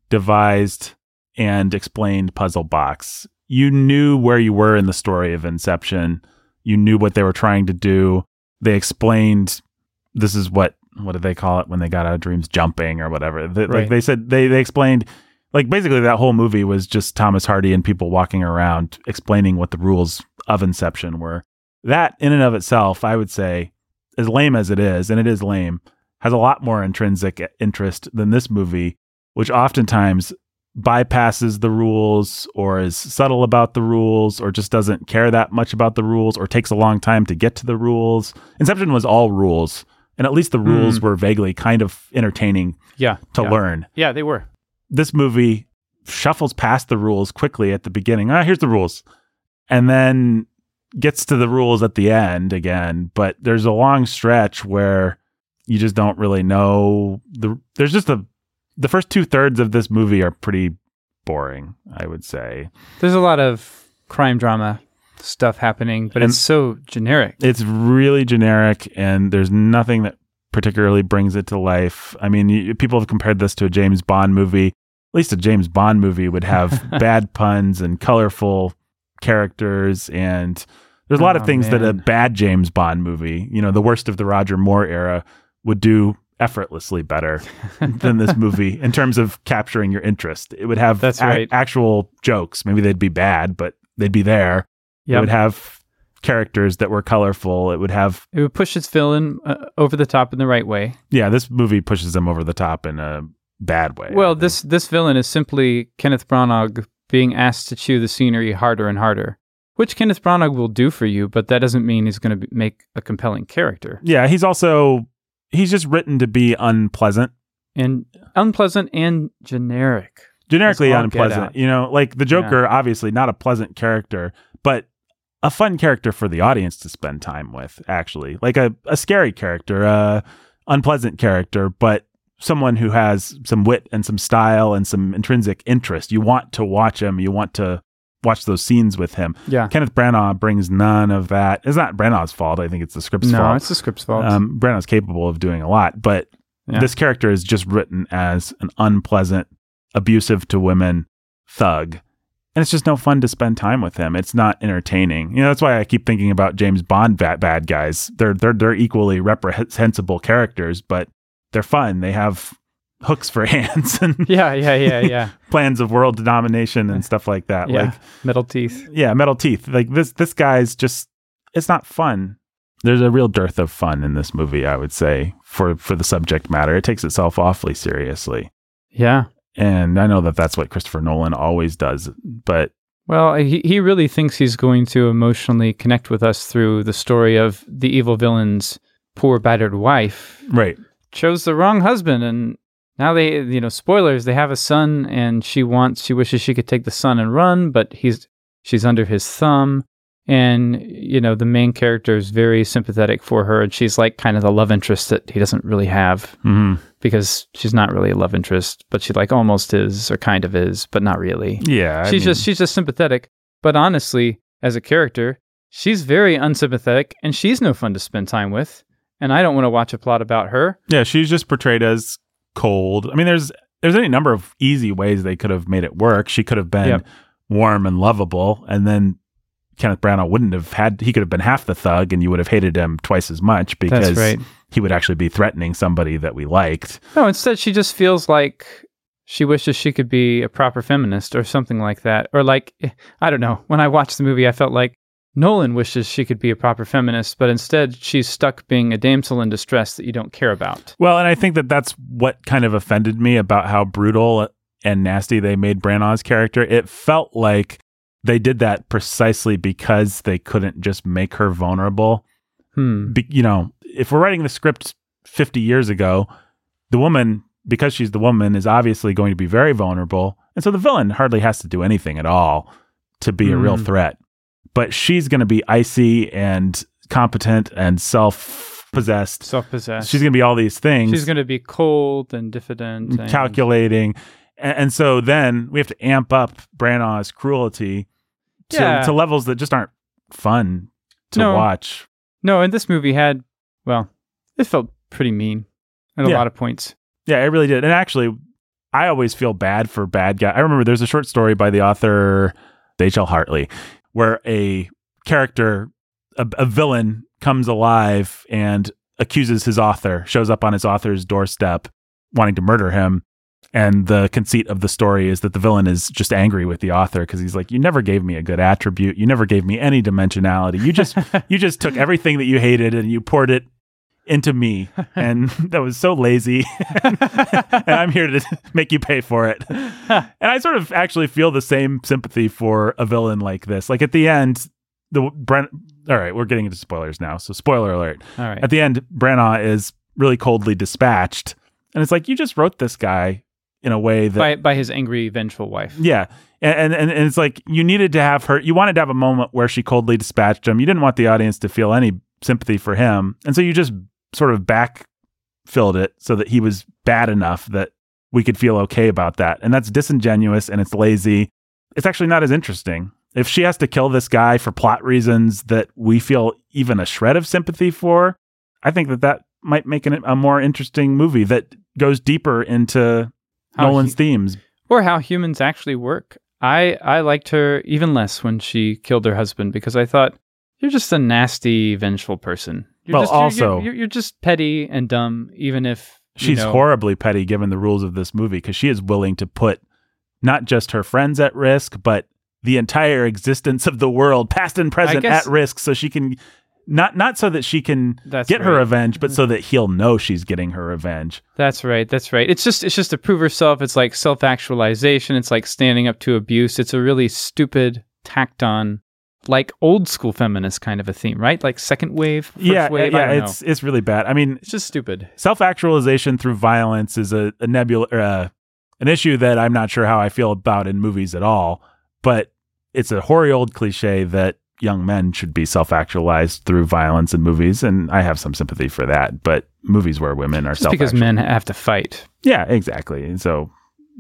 devised and explained puzzle box. You knew where you were in the story of Inception. You knew what they were trying to do. They explained this is what what did they call it when they got out of dreams jumping or whatever. They, Like they said they they explained like basically that whole movie was just Thomas Hardy and people walking around explaining what the rules of Inception were. That in and of itself, I would say, as lame as it is, and it is lame, has a lot more intrinsic interest than this movie, which oftentimes bypasses the rules or is subtle about the rules or just doesn't care that much about the rules or takes a long time to get to the rules. Inception was all rules, and at least the rules hmm. were vaguely kind of entertaining yeah, to yeah. learn. Yeah, they were. This movie shuffles past the rules quickly at the beginning. Ah, here's the rules. And then gets to the rules at the end again, but there's a long stretch where you just don't really know the there's just a the first two thirds of this movie are pretty boring, I would say. There's a lot of crime drama stuff happening, but And- it's so generic. It's really generic and there's nothing that particularly brings it to life. I mean, you, people have compared this to a James Bond movie. At least a James Bond movie would have bad puns and colorful characters and there's a lot of Oh, things that a bad James Bond movie, you know, the worst of the Roger Moore era would do effortlessly better than this movie in terms of capturing your interest. It would have That's ac- right. actual jokes. Maybe they'd be bad, but they'd be there. It would have characters that were colorful. It would have It would push its villain uh, over the top in the right way. yeah, this movie pushes them over the top in a bad way. Well, this this villain is simply Kenneth Branagh being asked to chew the scenery harder and harder, which Kenneth Branagh will do for you, but that doesn't mean he's going to make a compelling character. yeah, he's also he's just written to be unpleasant, And unpleasant and generic. generically That's all get unpleasant. You know, like the Joker, obviously not a pleasant character, but a fun character for the audience to spend time with, actually. Like a, a scary character, a unpleasant character, but someone who has some wit and some style and some intrinsic interest. You want to watch him. You want to watch those scenes with him. Yeah. Kenneth Branagh brings none of that. It's not Branagh's fault. I think it's the script's no, fault. No, it's the script's fault. Um, Branagh's capable of doing a lot, but Yeah. this character is just written as an unpleasant, abusive to women thug. And it's just no fun to spend time with him. It's not entertaining. You know, that's why I keep thinking about James Bond bad, bad guys. They're they're they're equally reprehensible characters, but they're fun. They have hooks for hands and yeah, yeah, yeah, yeah. plans of world domination and stuff like that. yeah. Like Metal teeth. yeah, metal teeth. Like this this guy's just it's not fun. There's a real dearth of fun in this movie, I would say, for for the subject matter. It takes itself awfully seriously. Yeah. And I know that that's what Christopher Nolan always does, but Well, he, he really thinks he's going to emotionally connect with us through the story of the evil villain's poor battered wife right. Chose the wrong husband and now they you know spoilers they have a son and she wants she wishes she could take the son and run but he's she's under his thumb. And you know the main character is very sympathetic for her and she's like kind of the love interest that he doesn't really have hmm because she's not really a love interest but she like almost is or kind of is but not really. Yeah. I she's mean, just she's just sympathetic but honestly as a character she's very unsympathetic and she's no fun to spend time with and i don't want to watch a plot about her yeah, she's just portrayed as cold. I mean, there's there's any number of easy ways they could have made it work. She could have been Yep. warm and lovable, and then Kenneth Branagh wouldn't have had. He could have been half the thug, and you would have hated him twice as much because right he would actually be threatening somebody that we liked. No, instead she just feels like she wishes she could be a proper feminist or something like that. Or like eh, I don't know. When I watched the movie I felt like Nolan wishes she could be a proper feminist, but instead she's stuck being a damsel in distress that you don't care about. Well, and I think that that's what kind of offended me about how brutal and nasty they made Branagh's character. It felt like they did that precisely because they couldn't just make her vulnerable. Hmm. Be, you know, if we're writing the script 50 years ago, the woman, because she's the woman, is obviously going to be very vulnerable. And so the villain hardly has to do anything at all to be a real Mm. threat. But she's going to be icy and competent and self possessed. Self-possessed. She's going to be all these things. She's going to be cold and diffident. And, calculating. And, and so then we have to amp up Branagh's cruelty to, Yeah. to levels that just aren't fun to No. watch. No, and this movie had, well, it felt pretty mean at a Yeah. lot of points. Yeah, it really did. And actually, I always feel bad for bad guy. I remember there's a short story by the author H.L. Hartley where a character, a, a villain, comes alive and accuses his author, shows up on his author's doorstep wanting to murder him. And the conceit of the story is that the villain is just angry with the author because he's like, "You never gave me a good attribute. You never gave me any dimensionality. You just you just took everything that you hated and you poured it into me, and that was so lazy. and I'm here to make you pay for it. And I sort of actually feel the same sympathy for a villain like this. Like at the end, the Brent. All right, we're getting into spoilers now. So spoiler alert. All right. At the end, Branagh is really coldly dispatched, and it's like you just wrote this guy in a way that by, by his angry, vengeful wife. yeah. And, and and it's like you needed to have her you wanted to have a moment where she coldly dispatched him. You didn't want the audience to feel any sympathy for him. And so you just sort of backfilled it so that he was bad enough that we could feel okay about that. And that's disingenuous and it's lazy. It's actually not as interesting. If she has to kill this guy for plot reasons that we feel even a shred of sympathy for, I think that that might make it a more interesting movie that goes deeper into How Nolan's he- themes. or how humans actually work. I I liked her even less when she killed her husband because I thought you're just a nasty, vengeful person. You're Well, just, you're- also- you're, you're, just petty and dumb, even if She's know- horribly petty given the rules of this movie because she is willing to put not just her friends at risk, but the entire existence of the world, past and present, guess- at risk, so she can not not so that she can get her revenge, but so mm-hmm. that he'll know she's getting her revenge. That's right. That's right. It's just it's just to prove herself. It's like self actualization. It's like standing up to abuse. It's a really stupid, tacked on, like old school feminist kind of a theme, right? Like second wave, first yeah, wave. Yeah, don't know. it's it's really bad. I mean, it's just stupid. self actualization through violence is a, a nebula, a, an issue that I'm not sure how I feel about in movies at all. But it's a hoary old cliche that young men should be self-actualized through violence in movies, and I have some sympathy for that. But movies where women are self because men have to fight. yeah, exactly. And so,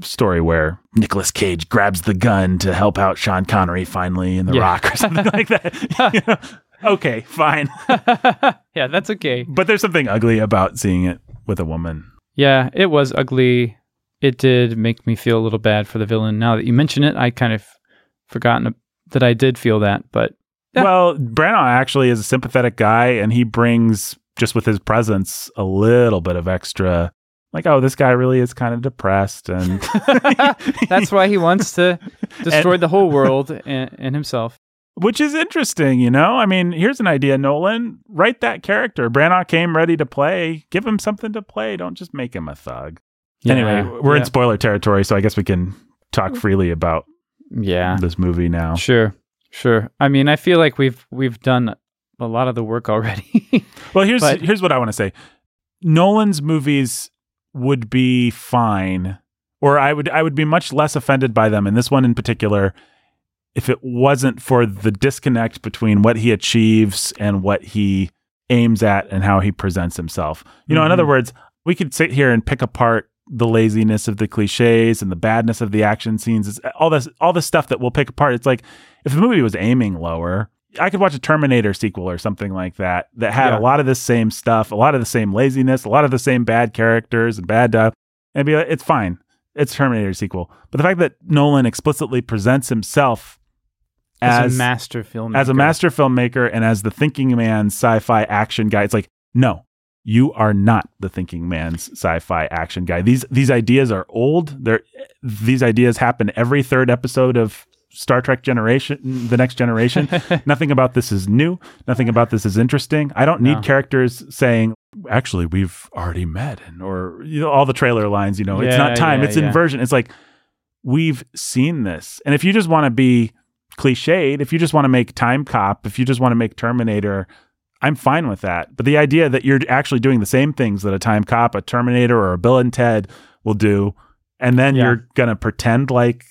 story where Nicolas Cage grabs the gun to help out Sean Connery finally in The Yeah. Rock or something like that. You know? Okay, fine. yeah, that's okay. But there's something ugly about seeing it with a woman. Yeah, it was ugly. It did make me feel a little bad for the villain. Now that you mention it, I kind of forgotten that I did feel that. But Yeah. Well, Branagh actually is a sympathetic guy, and he brings just with his presence a little bit of extra. Like, oh, this guy really is kind of depressed, and that's why he wants to destroy the whole world and, and himself. which is interesting, you know. I mean, here's an idea, Nolan: write that character. Branagh came ready to play. Give him something to play. Don't just make him a thug. anyway, we're in spoiler territory, so I guess we can talk freely about yeah, this movie now. sure, sure. I mean, I feel like we've we've done a lot of the work already. Well, here's But- here's what I want to say. Nolan's movies would be fine, or I would I would be much less offended by them, and this one in particular, if it wasn't for the disconnect between what he achieves and what he aims at and how he presents himself. You know, in Mhm. other words, we could sit here and pick apart the laziness of the cliches and the badness of the action scenes. It's all this all this stuff that we'll pick apart. It's like if the movie was aiming lower, I could watch a Terminator sequel or something like that that had Yeah. a lot of the same stuff, a lot of the same laziness, a lot of the same bad characters and bad stuff, And be like, it's fine. It's Terminator sequel. But the fact that Nolan explicitly presents himself as, as a master filmmaker, as a master filmmaker and as the thinking man's sci-fi action guy, it's like, no, you are not the thinking man's sci-fi action guy. These these ideas are old. They're these ideas happen every third episode of Star Trek Generation, the next generation. Nothing about this is new. Nothing about this is interesting. I don't need No. characters saying, "Actually, we've already met," and or you know all the trailer lines. You know, it's not time. yeah, it's yeah. inversion. It's like we've seen this, and if you just want to be cliched, if you just want to make Time Cop, if you just want to make Terminator, I'm fine with that. But the idea that you're actually doing the same things that a Time Cop, a Terminator, or a Bill and Ted will do, and then Yeah. you're gonna pretend like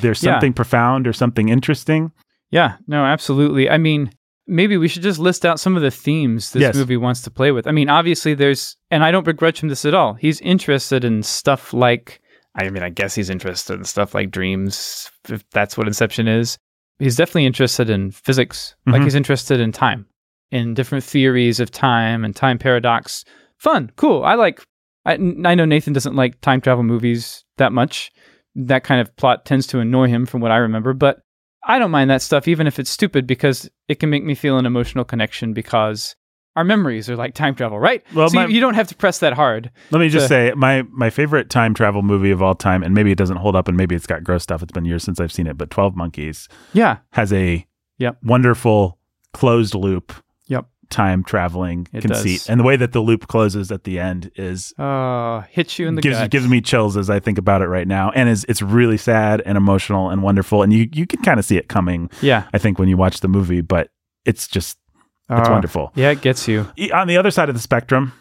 there's Yeah. something profound or something interesting. Yeah, no, absolutely. I mean, maybe we should just list out some of the themes this Yes. movie wants to play with. I mean, obviously, there's, and I don't begrudge him this at all. He's interested in stuff like, I mean, I guess he's interested in stuff like dreams, if that's what Inception is. He's definitely interested in physics, like Mhm. he's interested in time, in different theories of time and time paradox. Fun, cool. I like, I, I know Nathan doesn't like time travel movies that much. That kind of plot tends to annoy him from what I remember, but I don't mind that stuff, even if it's stupid, because it can make me feel an emotional connection because our memories are like time travel, right? Well, so my- you, don't have to press that hard. Let me just say my my favorite time travel movie of all time, and maybe it doesn't hold up, and maybe it's got gross stuff. It's been years since I've seen it, but Twelve Monkeys Yeah. has a Yep. wonderful closed loop. Time traveling It conceit, does. and the way that the loop closes at the end is Uh, hits you in the gives gut. gives me chills as I think about it right now, and is it's really sad and emotional and wonderful, and you you can kind of see it coming. yeah. I think when you watch the movie, but it's just it's Uh, wonderful. Yeah, it gets you. On the other side of the spectrum,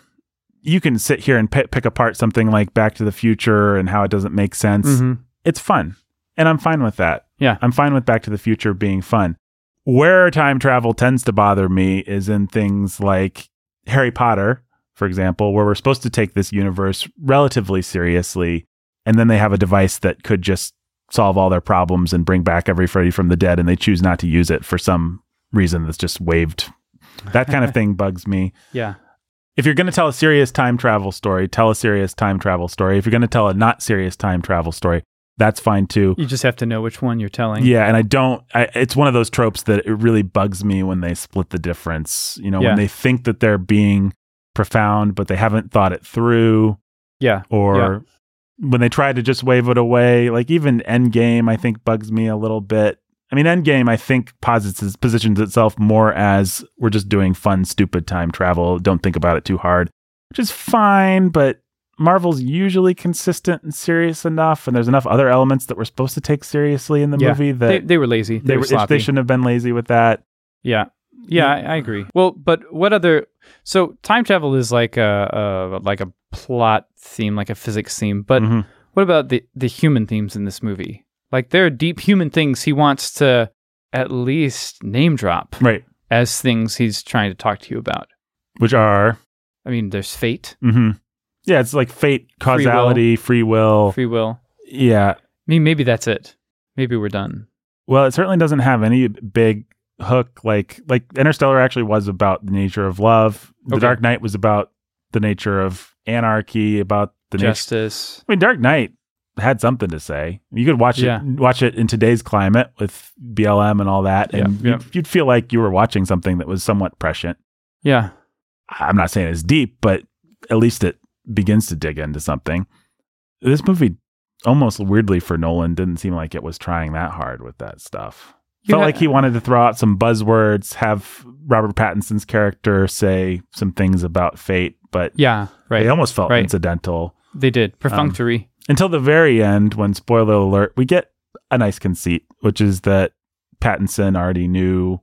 you can sit here and pick, pick apart something like Back to the Future and how it doesn't make sense. Mhm. It's fun, and I'm fine with that. Yeah. I'm fine with Back to the Future being fun. Where time travel tends to bother me is in things like Harry Potter, for example, where we're supposed to take this universe relatively seriously, and then they have a device that could just solve all their problems and bring back every Freddy from the dead, and they choose not to use it for some reason that's just waived. That kind of thing bugs me Yeah. if you're going to tell a serious time travel story, tell a serious time travel story. If you're going to tell a not serious time travel story, that's fine too. You just have to know which one you're telling. Yeah, and I don't. I, it's one of those tropes that it really bugs me when they split the difference. You know, Yeah. when they think that they're being profound, but they haven't thought it through, Yeah. or when they try to just wave it away. Like even Endgame, I think bugs me a little bit. I mean, Endgame, I think posits positions itself more as we're just doing fun, stupid time travel. Don't think about it too hard, which is fine. But Marvel's usually consistent and serious enough, and there's enough other elements that we're supposed to take seriously in the Yeah. movie that they were lazy. They, they, were sloppy. they shouldn't have been lazy with that. Yeah. Yeah, I, I agree. Well, but what other so time travel is like a, a like a plot theme, like a physics theme. But Mhm. what about the the human themes in this movie? Like there are deep human things he wants to at least name drop Right. as things he's trying to talk to you about. Which are, I mean, there's fate, hmm yeah, it's like fate, causality, free will. free will. Yeah. I mean, maybe that's it. Maybe we're done. Well, it certainly doesn't have any big hook like like Interstellar actually was about the nature of love. The Okay. Dark Knight was about the nature of anarchy, about the nature. Justice. I mean, Dark Knight had something to say. You could watch Yeah. it watch it in today's climate with BLM and all that, and Yeah, yeah. You'd, you'd feel like you were watching something that was somewhat prescient. Yeah. I'm not saying it's deep, but at least it begins to dig into something. This movie, almost weirdly for Nolan, didn't seem like it was trying that hard with that stuff. You Felt ha- like he wanted to throw out some buzzwords, have Robert Pattinson's character say some things about fate, but Yeah. Right. they almost felt right. incidental They did. Um, Perfunctory. until the very end when spoiler alert we get a nice conceit which is that pattinson already knew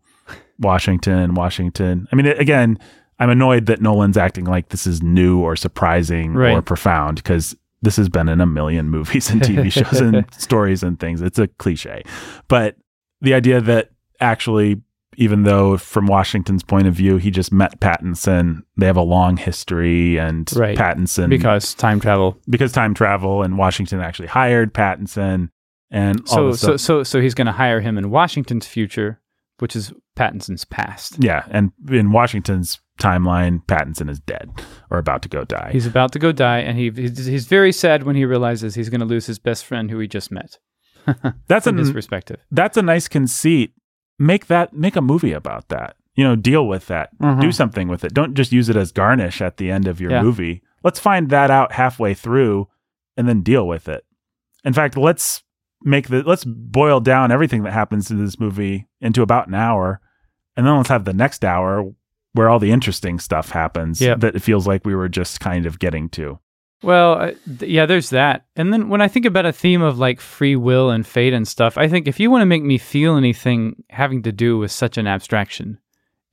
washington washington i mean again i'm annoyed that nolan's acting like this is new or surprising or profound because this has been in a million movies and tv shows and stories and things it's a cliche but the idea that actually even though from washington's point of view he just met pattinson they have a long history and Right. pattinson because time travel. because time travel and Washington actually hired Pattinson and So so so so he's going to hire him in Washington's future, which is Pattinson's past. yeah, and in Washington's timeline, Pattinson is dead or about to go die. He's about to go die, and he he's, he's very sad when he realizes he's going to lose his best friend, who he just met. that's From his a perspective. that's a nice conceit. Make that make a movie about that. You know, deal with that. Do mm-hmm. something with it. Don't just use it as garnish at the end of your Yeah. movie. Let's find that out halfway through and then deal with it. In fact, let's make the let's boil down everything that happens in this movie into about an hour and then let's have the next hour where all the interesting stuff happens Yep. that it feels like we were just kind of getting to. Well, uh, th- yeah, there's that. And then when I think about a theme of like free will and fate and stuff, I think if you want to make me feel anything having to do with such an abstraction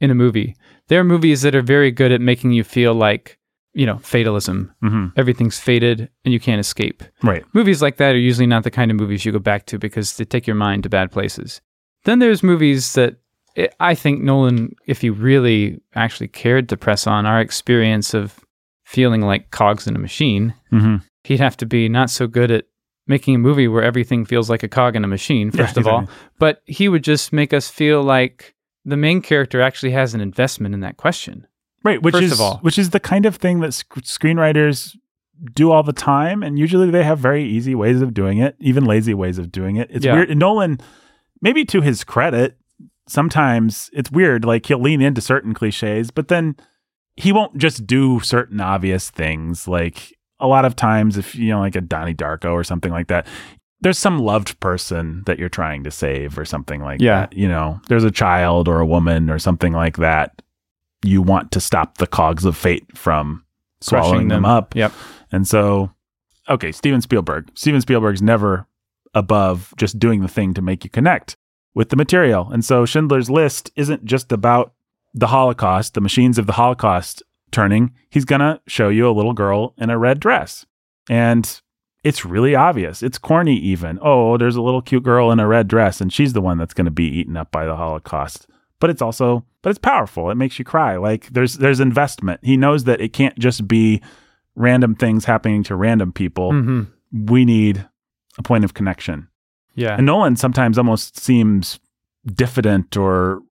in a movie, there are movies that are very good at making you feel like, you know, fatalism. hmm Everything's fated and you can't escape. Right. Movies like that are usually not the kind of movies you go back to because they take your mind to bad places. Then there's movies that I- I think Nolan, if he really actually cared to press on our experience of feeling like cogs in a machine, hmm he'd have to be not so good at making a movie where everything feels like a cog in a machine, first Yeah, of all, but he would just make us feel like the main character actually has an investment in that question. Right, which First is of all. which is the kind of thing that sc- screenwriters do all the time, and usually they have very easy ways of doing it, even lazy ways of doing it. It's Yeah. weird. Nolan, maybe to his credit, sometimes it's weird. Like he'll lean into certain cliches, but then he won't just do certain obvious things. Like a lot of times, if you know, like a Donnie Darko or something like that. There's some loved person that you're trying to save, or something like Yeah. that. You know, there's a child or a woman or something like that you want to stop the cogs of fate from swallowing Crushing them. up. Yep. And so, okay, Steven Spielberg. Steven Spielberg's never above just doing the thing to make you connect with the material. And so Schindler's List isn't just about the Holocaust, the machines of the Holocaust turning. He's going to show you a little girl in a red dress. And it's really obvious. It's corny even. Oh, there's a little cute girl in a red dress and she's the one that's going to be eaten up by the Holocaust. But it's also but it's powerful. It makes you cry. Like there's there's investment. He knows that it can't just be random things happening to random people. hmm We need a point of connection. Yeah. And Nolan sometimes almost seems diffident or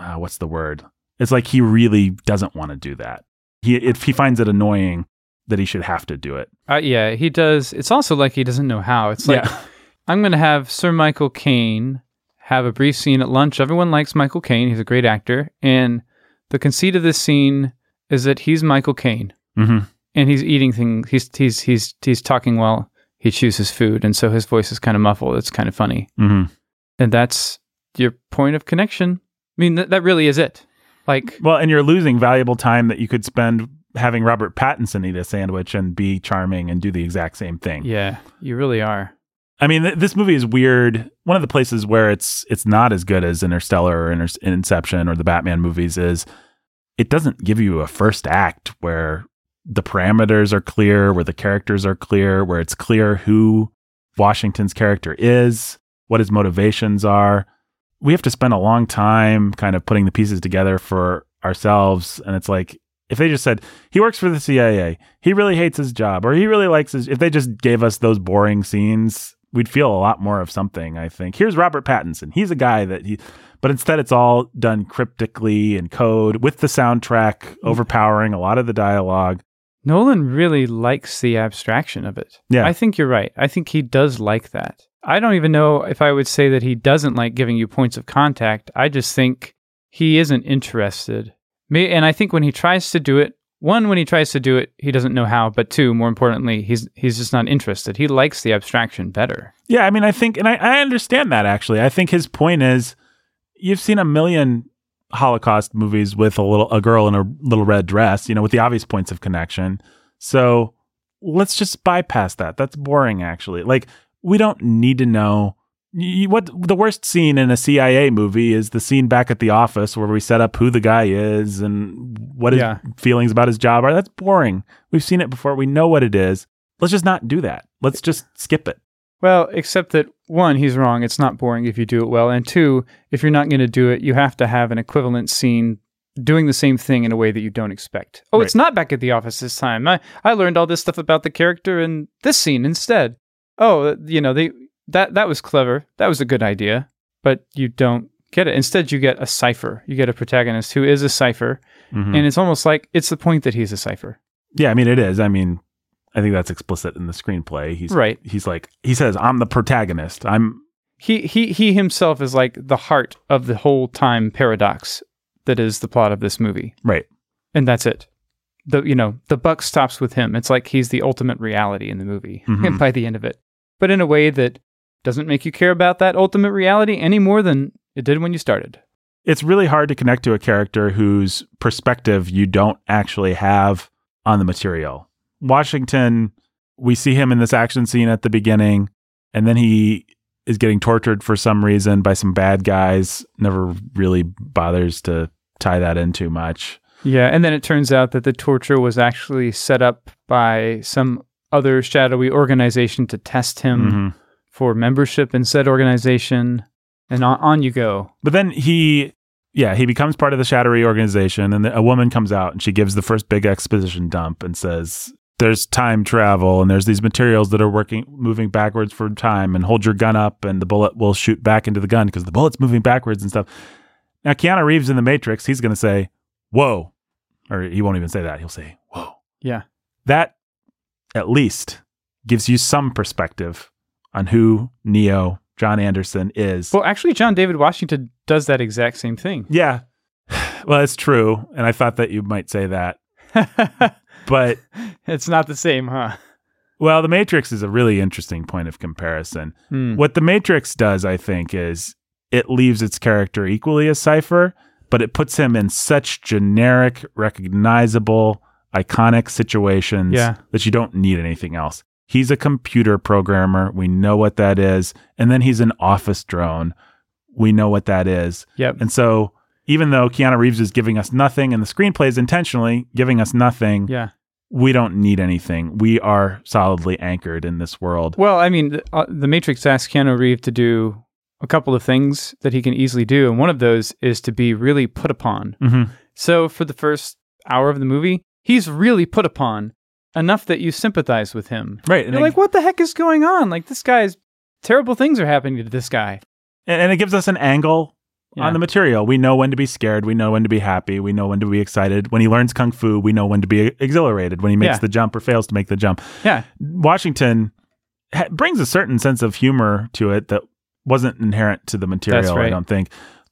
uh, what's the word? It's like he really doesn't want to do that. He if he finds it annoying that he should have to do it. Uh, yeah, he does. It's also like he doesn't know how. It's like Yeah. I'm going to have Sir Michael Caine have a brief scene at lunch. Everyone likes Michael Caine. He's a great actor, and the conceit of this scene is that he's Michael Caine hmm and he's eating things. He's he's he's he's talking while he chews his food, and so his voice is kind of muffled. It's kind of funny, hmm and that's your point of connection. I mean, that that really is it. Like, Well, and you're losing valuable time that you could spend having Robert Pattinson eat a sandwich and be charming and do the exact same thing. yeah, you really are. I mean, th- this movie is weird. One of the places where it's it's not as good as Interstellar or Inter- Inception or the Batman movies is it doesn't give you a first act where the parameters are clear, where the characters are clear, where it's clear who Washington's character is, what his motivations are. we have to spend a long time kind of putting the pieces together for ourselves. And it's like, if they just said, he works for the CIA, he really hates his job, or he really likes his, if they just gave us those boring scenes, we'd feel a lot more of something, I think. Here's Robert Pattinson. He's a guy that he, but instead it's all done cryptically in code with the soundtrack overpowering a lot of the dialogue. Nolan really likes the abstraction of it. Yeah. I think you're right. I think he does like that. I don't even know if I would say that he doesn't like giving you points of contact. I just think he isn't interested. And I think when he tries to do it, one, when he tries to do it, he doesn't know how. But two, more importantly, he's he's just not interested. He likes the abstraction better. Yeah, I mean, I think, and I, I understand that actually. I think his point is, you've seen a million Holocaust movies with a little a girl in a little red dress, you know, with the obvious points of connection. So let's just bypass that. That's boring, actually. Like we don't need to know. y- What the worst scene in a CIA movie is the scene back at the office where we set up who the guy is and what his Yeah. feelings about his job are. That's boring. We've seen it before. We know what it is. Let's just not do that. Let's just skip it. Well, except that one, he's wrong. It's not boring if you do it well. And two, if you're not going to do it, you have to have an equivalent scene doing the same thing in a way that you don't expect. Oh, it's not back at the office this time. I, I learned all this stuff about the character in this scene instead. Oh, you know, they that that was clever. That was a good idea, but you don't get it. Instead, you get a cipher. You get a protagonist who is a cipher, Mhm. and it's almost like it's the point that he's a cipher. Yeah, I mean it is. I mean, I think that's explicit in the screenplay. He's Right. He's like he says, "I'm the protagonist. I'm he he he himself is like the heart of the whole time paradox that is the plot of this movie right." and that's it the you know the buck stops with him it's like he's the ultimate reality in the movie Mhm. by the end of it but in a way that doesn't make you care about that ultimate reality any more than it did when you started It's really hard to connect to a character whose perspective you don't actually have on the material. Washington, we see him in this action scene at the beginning, and then he is getting tortured for some reason by some bad guys. Never really bothers to tie that in too much. yeah and then it turns out that the torture was actually set up by some other shadowy organization to test him Mhm. for membership in said organization and on, on you go But then he, yeah, he becomes part of the shadowy organization, and a woman comes out and she gives the first big exposition dump and says, "There's time travel, and there's these materials that are working, moving backwards for time, and hold your gun up, and the bullet will shoot back into the gun because the bullet's moving backwards and stuff." Now, Keanu Reeves in the Matrix, he's going to say, "Whoa," or he won't even say that. He'll say, "Whoa." yeah That at least gives you some perspective on who Neo John Anderson is. Well, actually, John David Washington does that exact same thing. Yeah. Well, it's true. And I thought that you might say that. But, it's not the same, huh? well, The Matrix is a really interesting point of comparison. Hmm. What The Matrix does, I think, is it leaves its character equally as Cypher, but it puts him in such generic, recognizable, iconic situations Yeah. that you don't need anything else. He's a computer programmer. We know what that is. And then he's an office drone. We know what that is. Yep. And so, even though Keanu Reeves is giving us nothing and the screenplay is intentionally giving us nothing, Yeah. We don't need anything. We are solidly anchored in this world. Well, I mean, the, uh, the Matrix asks Keanu Reeves to do a couple of things that he can easily do, and one of those is to be really put upon. hmm So, for the first hour of the movie, he's really put upon enough that you sympathize with him. Right. And You're like, what the heck is going on? Like, this guy's terrible things are happening to this guy. and, and it gives us an angle Yeah. on the material. We know when to be scared. We know when to be happy. We know when to be excited. When he learns kung fu, we know when to be exhilarated. When he makes Yeah. the jump or fails to make the jump. Yeah. Washington ha- brings a certain sense of humor to it that wasn't inherent to the material, I don't think.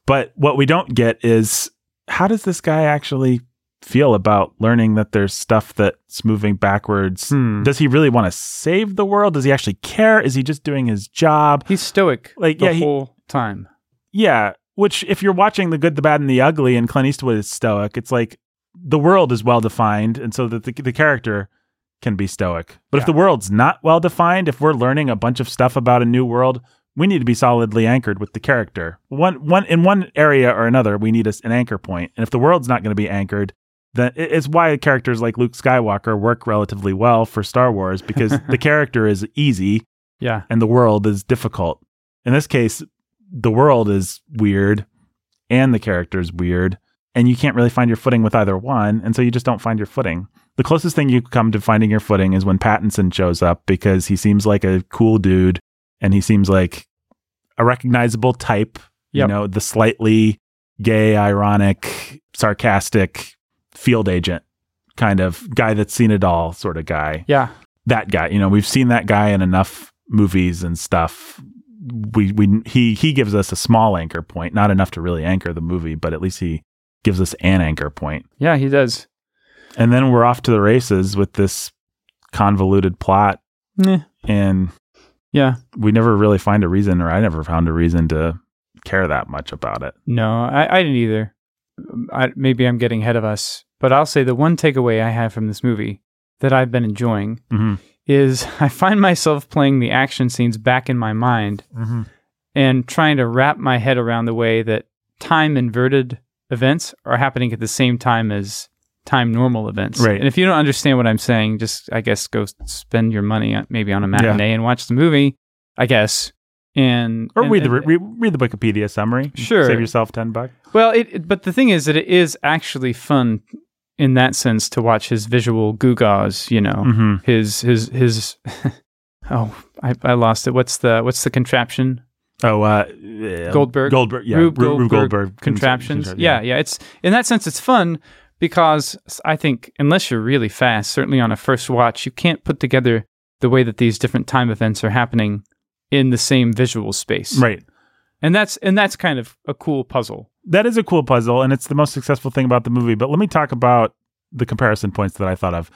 But what we don't get is how does this guy actually feel about learning that there's stuff that's moving backwards? Hmm. Does he really want to save the world? Does he actually care? Is he just doing his job? He's stoic Like, the yeah, he- whole time. Yeah, which if you're watching The Good, the Bad, and the Ugly, and Clint Eastwood is stoic, it's like the world is well defined, and so that the, the character can be stoic. But if the world's not well defined, if we're learning a bunch of stuff about a new world, we need to be solidly anchored with the character. One, one in one area or another, we need a, an anchor point. point, and if the world's not going to be anchored. Then it's why characters like Luke Skywalker work relatively well for Star Wars because the character is easy Yeah. and the world is difficult. In this case, the world is weird and the character's weird and you can't really find your footing with either one and so you just don't find your footing the closest thing you come to finding your footing is when pattinson shows up because he seems like a cool dude and he seems like a recognizable type you know the slightly gay ironic sarcastic field agent kind of guy that's seen it all sort of guy Yeah. that guy. You know, we've seen that guy in enough movies and stuff. We we he he gives us a small anchor point, not enough to really anchor the movie, but at least he gives us an anchor point. Yeah, he does. And then we're off to the races with this convoluted plot and yeah. we never really find a reason or I never found a reason to care that much about it. No, I, I didn't either. I, maybe I'm getting ahead of us, but I'll say the one takeaway I have from this movie that I've been enjoying Mm-hmm. Is I find myself playing the action scenes back in my mind Mm-hmm. and trying to wrap my head around the way that time inverted events are happening at the same time as time normal events. Right. And if you don't understand what I'm saying, just I guess go spend your money maybe on a matinee and watch the movie. I guess. And Or and- read the and- re- read the Wikipedia summary. Sure. Save yourself 10 bucks. Well, it- but the thing is that it is actually fun in that sense to watch his visual gewgaws. You know, Mm-hmm. his his his. oh, I, I lost it. What's the what's the contraption? Oh, uh, uh, Goldberg? Goldberg, yeah, Rube Ru- Rube Goldberg Goldberg Contraptions. Contraptions, yeah, yeah. It's in that sense, it's fun because I think unless you're really fast, certainly on a first watch, you can't put together the way that these different time events are happening in the same visual space. right. And that's and that's kind of a cool puzzle. that is a cool puzzle and it's the most successful thing about the movie but let me talk about the comparison points that i thought of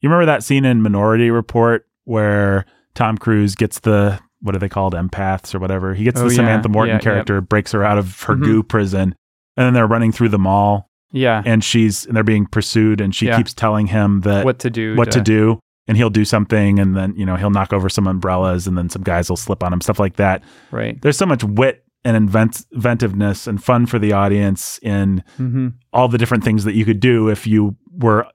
you remember that scene in minority report where tom cruise gets the what are they called empaths or whatever he gets Oh, the yeah. samantha morton Yeah, character breaks her out of her Mhm. goo prison and then they're running through the mall Yeah. and she's and they're being pursued and she Yeah. keeps telling him that what to do. what to do and he'll do something and then you know he'll knock over some umbrellas and then some guys will slip on him stuff like that Right. there's so much wit and invent- inventiveness and fun for the audience in Mm-hmm. all the different things that you could do if you were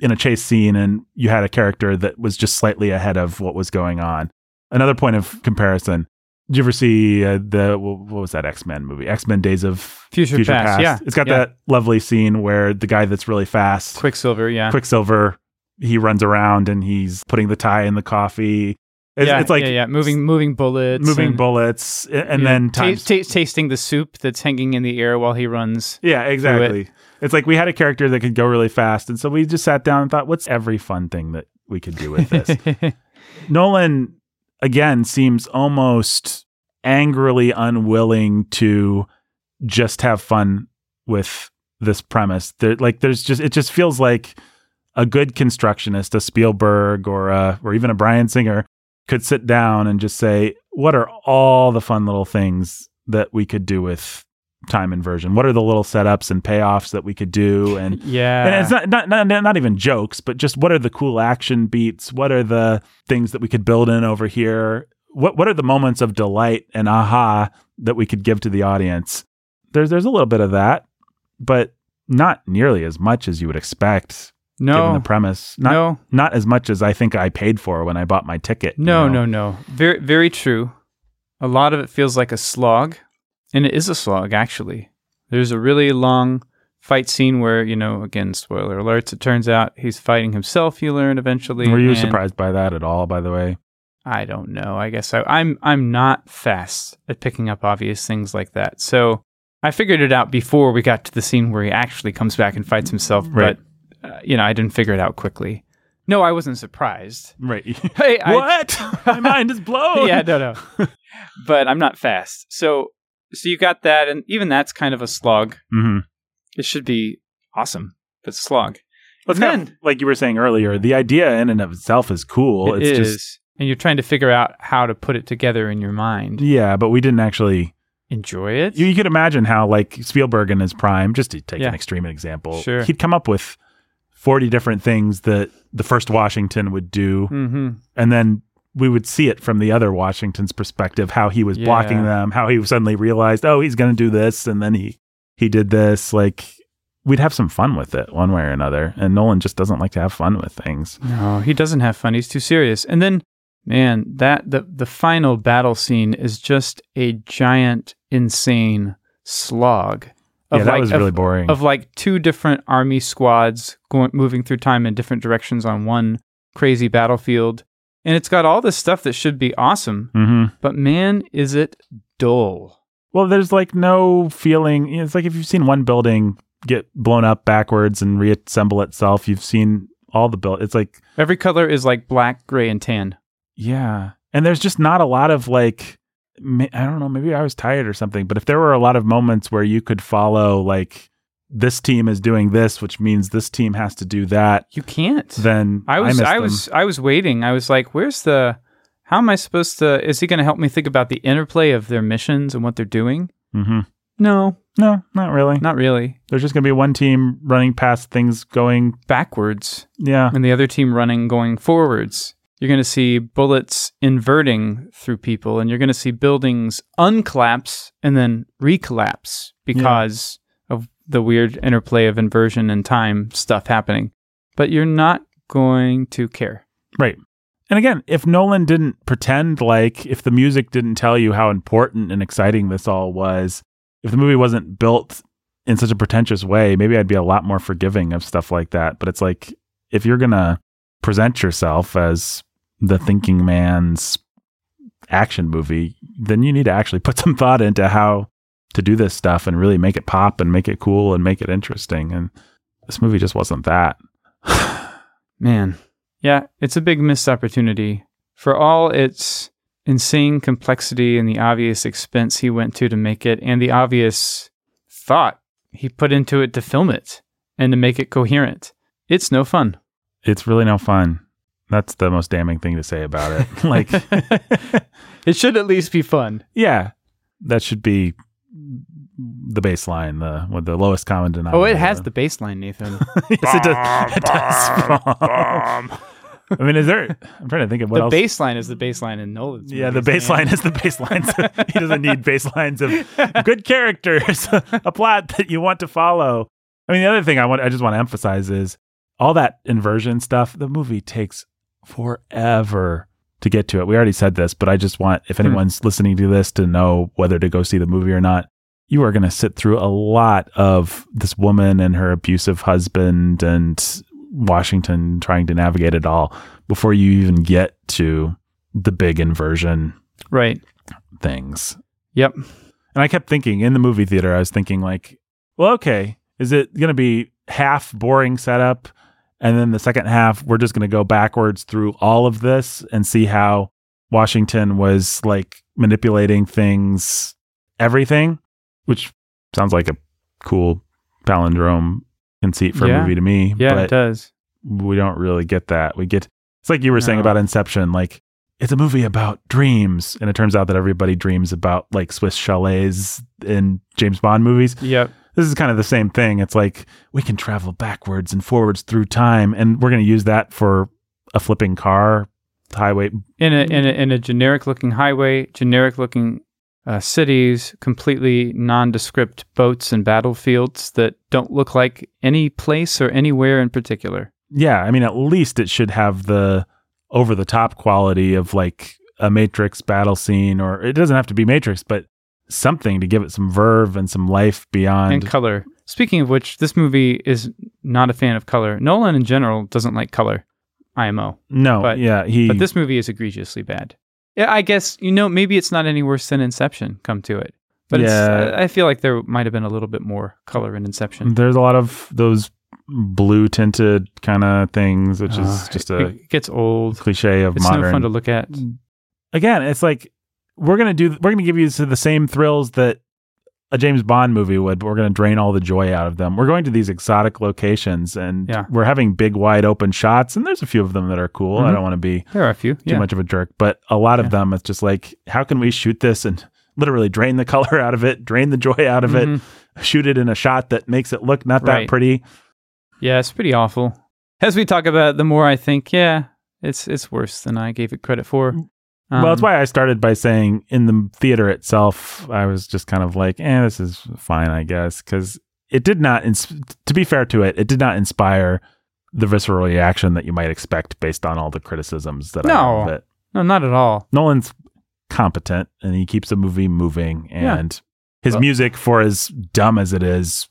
in a chase scene and you had a character that was just slightly ahead of what was going on. Another point of comparison. Did you ever see uh, the what was that X Men movie? X Men Days of Future, Past. Yeah. It's got yeah. that lovely scene where the guy that's really fast, Quicksilver. Yeah. Quicksilver, he runs around and he's putting the tie in the coffee. It's, yeah, it's like yeah, yeah, moving, moving bullets, moving and, bullets, and yeah, then times ta- tasting the soup that's hanging in the air while he runs. Yeah, exactly. It's like we had a character that could go really fast, and so we just sat down and thought, what's every fun thing that we could do with this? Nolan again seems almost angrily unwilling to just have fun with this premise. There, like, there's just it just feels like a good constructionist, a Spielberg or a, or even a Bryan Singer, could sit down and just say, what are all the fun little things that we could do with time inversion? What are the little setups and payoffs that we could do? And yeah, and it's not, not not not even jokes, but just what are the cool action beats? What are the things that we could build in over here? What what are the moments of delight and aha that we could give to the audience? There's there's a little bit of that, but not nearly as much as you would expect given no, the premise. Not no, not as much as I think I paid for when I bought my ticket. you no, know? no, no. Very, very true. A lot of it feels like a slog, and it is a slog actually. There's a really long fight scene where you know, again, spoiler alerts. It turns out he's fighting himself. You learn eventually. Were you surprised by that at all? By the way, I don't know. I guess I, I'm I'm not fast at picking up obvious things like that. So I figured it out before we got to the scene where he actually comes back and fights himself. Right. But uh, you know, I didn't figure it out quickly. No, I wasn't surprised. right? Hey, I, what? my mind is blown. yeah, no, no. but I'm not fast. So so you got that, and even that's kind of a slog. hmm It should be awesome, but slog. Well, it's And kind of then- like you were saying earlier. The idea in and of itself is cool. It it's is, just and you're trying to figure out how to put it together in your mind. yeah, but we didn't actually. Enjoy it. You, you could imagine how like Spielberg in his prime, just to take Yeah. an extreme example, Sure. he'd come up with forty different things that the first Washington would do, mm-hmm. and then we would see it from the other Washington's perspective, how he was blocking them, how he suddenly realized, oh, he's going to do this, and then he he did this. Like we'd have some fun with it one way or another. And Nolan just doesn't like to have fun with things. No, he doesn't have fun. He's too serious. And then Man, that the the final battle scene is just a giant, insane slog. Yeah, that like, was of- really boring. of like two different army squads going moving through time in different directions on one crazy battlefield. And it's got all this stuff that should be awesome, hmm but man, is it dull. Well, there's like no feeling. you know, It's like if you've seen one building get blown up backwards and reassemble itself, you've seen all the build. It's like Every color is like black, gray, and tan. Yeah. And there's just not a lot of like, I don't know, maybe I was tired or something, but if there were a lot of moments where you could follow, like, this team is doing this, which means this team has to do that, You can't. then I was I, them. was I was waiting. I was like, where's the how am I supposed to is he going to help me think about the interplay of their missions and what they're doing? Mm-hmm. No, No, not really. not really. There's just going to be one team running past things going, Backwards yeah. and the other team running going forwards. You're going to see bullets inverting through people and you're going to see buildings uncollapse and then recollapse because of the weird interplay of inversion and time stuff happening. But you're not going to care. Right. And again, if Nolan didn't pretend like, if the music didn't tell you how important and exciting this all was, if the movie wasn't built in such a pretentious way, maybe I'd be a lot more forgiving of stuff like that. But it's like, if you're going to present yourself as the thinking man's action movie, then you need to actually put some thought into how to do this stuff and really make it pop and make it cool and make it interesting. And this movie just wasn't that. Man. Yeah, it's a big missed opportunity. For all its insane complexity and the obvious expense he went to to make it, and the obvious thought he put into it to film it and to make it coherent, it's no fun. It's really no fun. That's the most damning thing to say about it. like, it should at least be fun. yeah, that should be the baseline, the with the lowest common denominator. Oh, it has the baseline, Nathan. yes, it does. It does. I mean, is there? I'm trying to think of what the else. baseline is the baseline in Nolan's. yeah, the baseline is the baseline. he doesn't need baselines of good characters, a plot that you want to follow. I mean, the other thing I want, I just want to emphasize is all that inversion stuff. The movie takes forever to get to it. We already said this, but I just want, if Hmm. anyone's listening to this, to know whether to go see the movie or not. You are going to sit through a lot of this woman and her abusive husband and Washington trying to navigate it all before you even get to the big inversion Right. things. Yep. And I kept thinking in the movie theater, I was thinking like, well, okay, is it going to be half boring setup, and then the second half we're just going to go backwards through all of this and see how Washington was like manipulating things, everything, which sounds like a cool palindrome conceit for Yeah. a movie to me. Yeah, it does. we don't really get that. We get it's like you were saying about Inception, like it's a movie about dreams, and it turns out that everybody dreams about like Swiss chalets in James Bond movies. Yep. This is kind of the same thing. It's like we can travel backwards and forwards through time, and we're going to use that for a flipping car highway. in a in a in a generic looking highway, generic looking uh, cities, completely nondescript boats and battlefields that don't look like any place or anywhere in particular. Yeah, I mean, at least it should have the over the top quality of like a Matrix battle scene, or it doesn't have to be Matrix, but something to give it some verve and some life beyond. and color. Speaking of which, this movie is not a fan of color. Nolan in general doesn't like color. IMO. no, but- yeah, he. But this movie is egregiously bad. Yeah, I guess you know maybe it's not any worse than Inception. Come to it, but Yeah. it's, I feel like there might have been a little bit more color in Inception. there's a lot of those blue tinted kind of things, which is Uh, just a it gets old. cliche of It's modern. no fun to look at. Again, it's like we're gonna do. We're gonna give you the same thrills that a James Bond movie would. But we're gonna drain all the joy out of them. We're going to these exotic locations, and Yeah. we're having big, wide open shots. And there's a few of them that are cool. I Mhm. don't want to be There are a few. too Yeah. much of a jerk, but a lot of them, it's just like, how can we shoot this and literally drain the color out of it, drain the joy out of Mhm. it, shoot it in a shot that makes it look not that pretty. Yeah, it's pretty awful. As we talk about it, the more I think, yeah, it's it's worse than I gave it credit for. Well, that's Um, why I started by saying in the theater itself, I was just kind of like, eh, this is fine, I guess, because it did not. Ins- to be fair to it, it did not inspire the visceral reaction that you might expect based on all the criticisms that I No. have of it. No, not at all. Nolan's competent and he keeps the movie moving Yeah. and his Well- music for as dumb as it is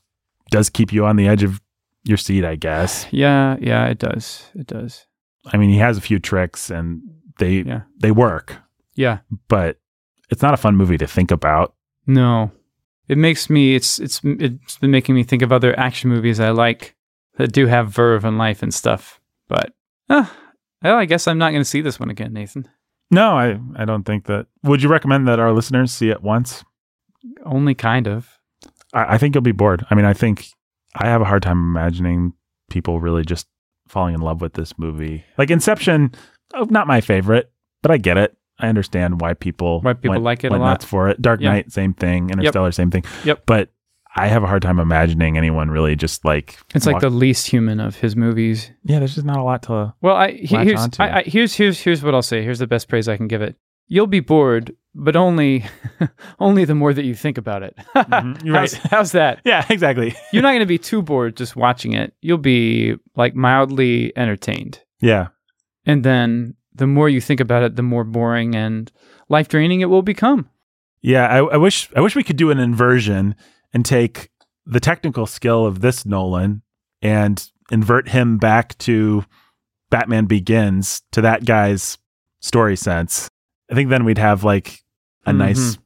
does keep you on the edge of your seat, I guess. Yeah, yeah, it does. It does. I mean, he has a few tricks and they Yeah. they work, Yeah. but it's not a fun movie to think about. No. It makes me it's it's it's been making me think of other action movies I like that do have verve and life and stuff. But uh, well, I guess I'm not going to see this one again, Nathan. No, I I don't think that. Would you recommend that our listeners see it once? Only kind of. I, I think you'll be bored. I mean, I think I have a hard time imagining people really just falling in love with this movie. Like Inception, oh, not my favorite, but I get it. I understand why people Why people went- like it a went lot. nuts for it. Dark Yeah. Knight, same thing. Interstellar, same thing. Yep. But I have a hard time imagining anyone really just like It's like the least human of his movies. yeah. There's just not a lot to. Well, I he- Latch here's onto. I, I, here's here's here's what I'll say. Here's the best praise I can give it. You'll be bored, but only only the more that you think about it. Mhm, you're right. how's, how's that? Yeah, exactly. You're not going to be too bored just watching it. You'll be like mildly entertained. Yeah, And then the more you think about it, the more boring and life draining it will become. yeah. I, I wish I wish we could do an inversion and take the technical skill of this Nolan and invert him back to Batman Begins to that guy's story sense. I think then we'd have like a Mhm. nice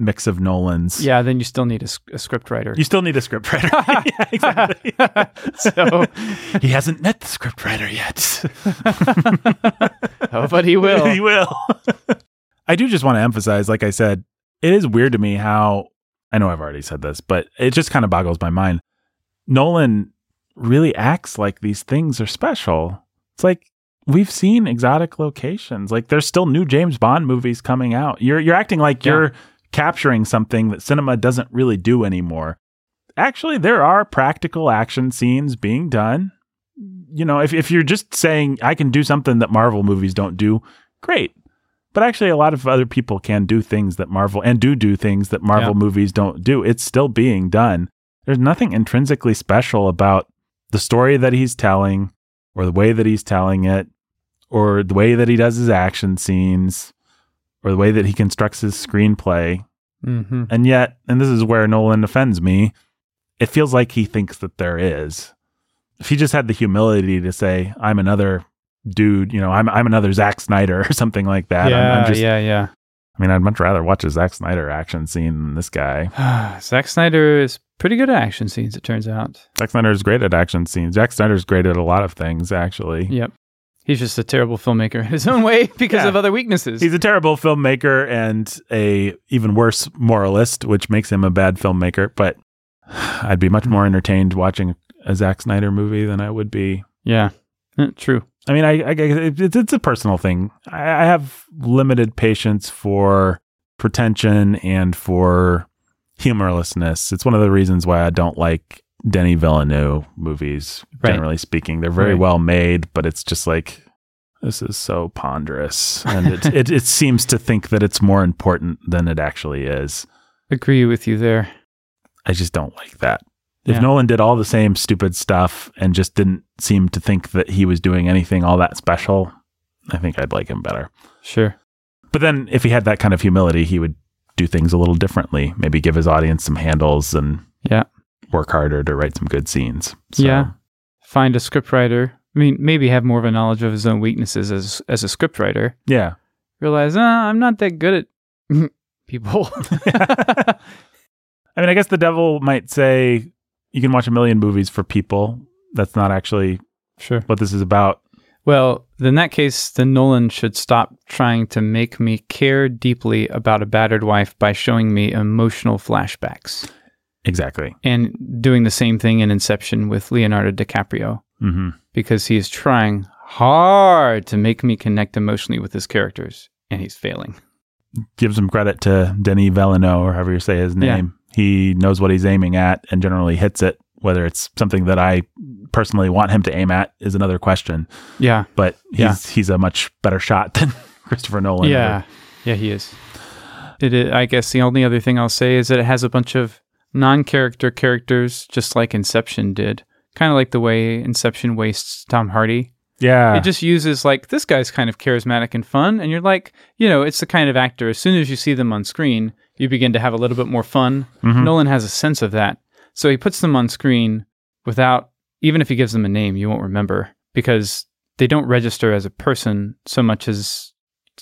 mix of Nolans. Yeah, then you still need a script writer. You still need a script writer. yeah, exactly. So- he hasn't met the script writer yet. oh, but he will. he will. I do just want to emphasize, like I said, it is weird to me how I know I've already said this, but it just kind of boggles my mind. Nolan really acts like these things are special. It's like we've seen exotic locations. Like there's still new James Bond movies coming out. You're you're acting like Yeah. you're capturing something that cinema doesn't really do anymore. Actually, there are practical action scenes being done. You know, if if you're just saying I can do something that Marvel movies don't do, great. But actually, a lot of other people can do things that Marvel and do do things that Marvel Yeah. movies don't do. It's still being done. There's nothing intrinsically special about the story that he's telling, or the way that he's telling it, or the way that he does his action scenes, or the way that he constructs his screenplay. hmm And yet, and this is where Nolan offends me, it feels like he thinks that there is. If he just had the humility to say, I'm another dude, you know, I'm I'm another Zack Snyder or something like that. I'm- Yeah, I'm, just yeah, yeah. I mean, I'd much rather watch a Zack Snyder action scene than this guy. Zack Snyder is pretty good at action scenes, it turns out. Zack Snyder is great at action scenes. Zack Snyder is great at a lot of things, actually. Yep. He's just a terrible filmmaker in his own way because Yeah. of other weaknesses. He's a terrible filmmaker and a even worse moralist, which makes him a bad filmmaker. But I'd be much more entertained watching a Zack Snyder movie than I would be. yeah, Eh, true. I mean, I, I it's, it's a personal thing. I, I have limited patience for pretension and for humorlessness. It's one of the reasons why I don't like Denis Villeneuve movies. Right. Generally speaking, they're very Right. well made, but it's just like this is so ponderous, and it, it it seems to think that it's more important than it actually is. Agree with you there. I just don't like that. If Yeah. Nolan did all the same stupid stuff and just didn't seem to think that he was doing anything all that special, I think I'd like him better. Sure. But then if he had that kind of humility, he would do things a little differently. Maybe give his audience some handles and Yeah. Work harder to write some good scenes. So, Yeah. Find a scriptwriter. I mean, maybe have more of a knowledge of his own weaknesses as as a scriptwriter. Yeah. Realize, uh, I'm not that good at people. I mean, I guess the devil might say you can watch a million movies for people. That's not actually sure. what this is about. Well, in that case, then Nolan should stop trying to make me care deeply about a battered wife by showing me emotional flashbacks Exactly. and doing the same thing in Inception with Leonardo DiCaprio hmm because he is trying hard to make me connect emotionally with his characters and he's failing. Give some credit to Denis Villeneuve, or however you say his Yeah. name. He knows what he's aiming at and generally hits it. Whether it's something that I personally want him to aim at is another question. Yeah. But he's Yeah. he's a much better shot than Christopher Nolan. Yeah. Yeah, he is. It is. I guess the only other thing I'll say is that it has a bunch of non-character characters, just like Inception did. Kind of like the way Inception wastes Tom Hardy. Yeah. It just uses like this guy's kind of charismatic and fun, and you're like, you know, it's the kind of actor. As soon as you see them on screen, you begin to have a little bit more fun. Mhm. Nolan has a sense of that, so he puts them on screen without even if he gives them a name, you won't remember because they don't register as a person so much as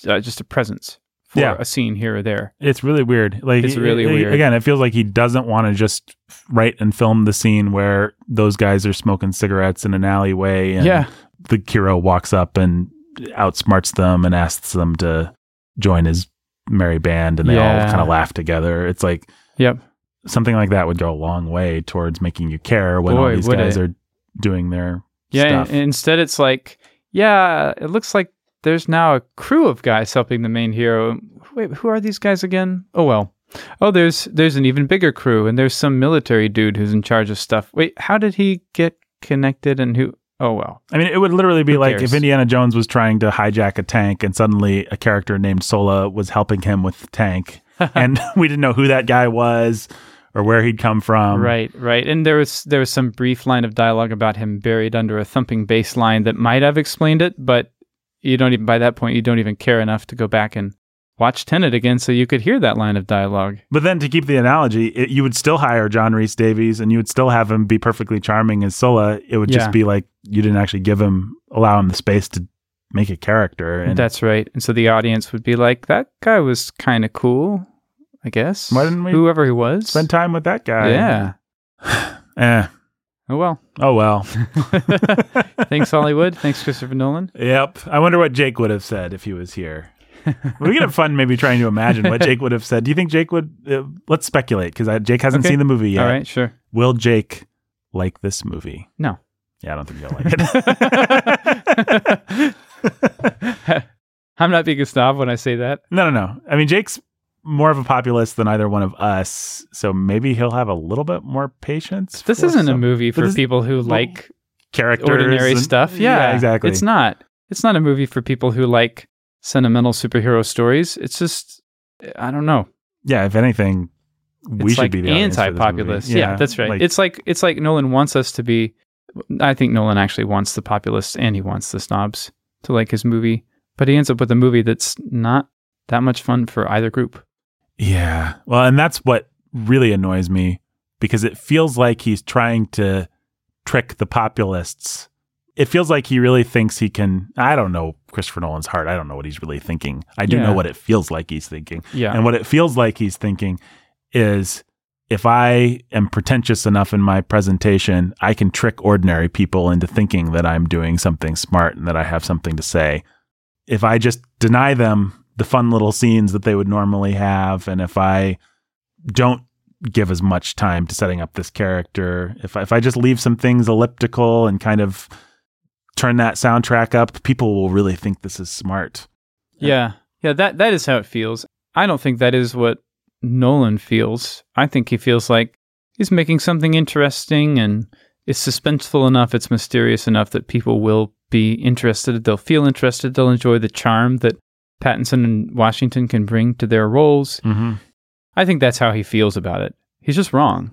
uh, just a presence for Yeah. a scene here or there. It's really weird. Like It's really it- weird. Again, it feels like he doesn't want to just write and film the scene where those guys are smoking cigarettes in an alleyway and yeah, the hero walks up and outsmarts them and asks them to join his merry band and they all kind of laugh together. It's like yep. something like that would go a long way towards making you care when all these guys it. are doing their Yeah, stuff. instead it's like, yeah, it looks like there's now a crew of guys helping the main hero. Wait, who are these guys again? Oh well. Oh, there's there's an even bigger crew, and there's some military dude who's in charge of stuff. Wait, how did he get connected? And who? Oh well. I mean, it would literally be like if Indiana Jones was trying to hijack a tank and suddenly a character named Sola was helping him with the tank and we didn't know who that guy was or where he'd come from. right, right. And there was there was some brief line of dialogue about him buried under a thumping bass line that might have explained it, but you don't even by that point you don't even care enough to go back and watch Tenet again so you could hear that line of dialogue. But then to keep the analogy, it, you would still hire John Rhys-Davies and you would still have him be perfectly charming as Sola. It would Yeah. just be like you didn't actually give him, allow him the space to make a character. And That's right. And so the audience would be like, that guy was kind of cool, I guess. Why didn't we Whoever he was. spend time with that guy. yeah. Eh. Oh, well. Oh, well. Thanks, Hollywood. Thanks, Christopher Nolan. Yep. I wonder what Jake would have said if he was here. we could have fun maybe trying to imagine what Jake would have said. Do you think Jake would? Uh, let's speculate because Jake hasn't Okay. seen the movie yet. All right, sure. Will Jake like this movie? No. Yeah, I don't think he'll like it. I'm not being a snob when I say that. no, no, no. I mean, Jake's more of a populist than either one of us, so maybe he'll have a little bit more patience. This isn't a movie for people who like characters, ordinary and- stuff. Yeah, exactly. It's not. It's not a movie for people who like sentimental superhero stories. It's just, I don't know. yeah, if anything, we it's should like be the audience for this movie. anti-populist. Yeah, that's right. like- it's like it's like Nolan wants us to be. I think Nolan actually wants the populists and he wants the snobs to like his movie, but he ends up with a movie that's not that much fun for either group. Yeah. Well, and that's what really annoys me because it feels like he's trying to trick the populists. It feels like he really thinks he can. I don't know Christopher Nolan's heart. I don't know what he's really thinking. I do Yeah. know what it feels like he's thinking. Yeah, And what it feels like he's thinking is if I am pretentious enough in my presentation, I can trick ordinary people into thinking that I'm doing something smart and that I have something to say. If I just deny them the fun little scenes that they would normally have, and if I don't give as much time to setting up this character, if I, if I just leave some things elliptical and kind of turn that soundtrack up, people will really think this is smart. yeah, yeah. That that is how it feels. I don't think that is what Nolan feels. I think he feels like he's making something interesting and it's suspenseful enough, it's mysterious enough that people will be interested. They'll feel interested. They'll enjoy the charm that Pattinson and Washington can bring to their roles. Mm-hmm. I think that's how he feels about it. He's just wrong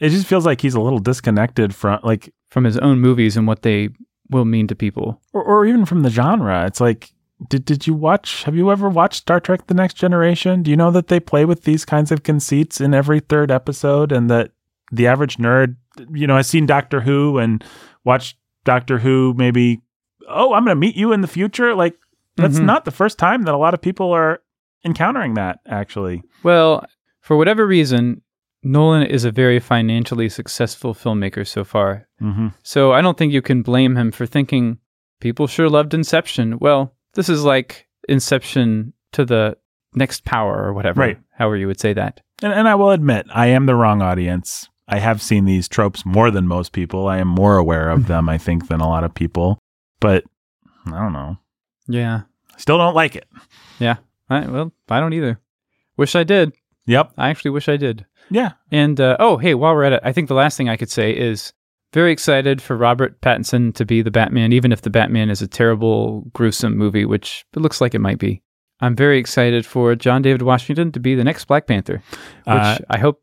It just feels like he's a little disconnected from like from his own movies and what they will mean to people. or, or even from the genre. It's like, did did you watch? Have you ever watched Star Trek: The Next Generation? Do you know that they play with these kinds of conceits in every third episode, and that the average nerd, you know, has seen Doctor Who and watched Doctor Who. Maybe, oh, I'm going to meet you in the future. Like that's Mhm. not the first time that a lot of people are encountering that. Actually, Well, for whatever reason, Nolan is a very financially successful filmmaker so far. mm-hmm. So I don't think you can blame him for thinking people sure loved Inception. Well, this is like Inception to the next power or whatever. Right. However you would say that. And, and I will admit, I am the wrong audience. I have seen these tropes more than most people. I am more aware of them, I think, than a lot of people. But I don't know. Yeah. Still don't like it. Yeah. I, well, I don't either. Wish I did. Yep. I actually wish I did. Yeah. And uh, oh, hey, while we're at it, I think the last thing I could say is very excited for Robert Pattinson to be the Batman, even if the Batman is a terrible, gruesome movie, which it looks like it might be. I'm very excited for John David Washington to be the next Black Panther, which Uh, I hope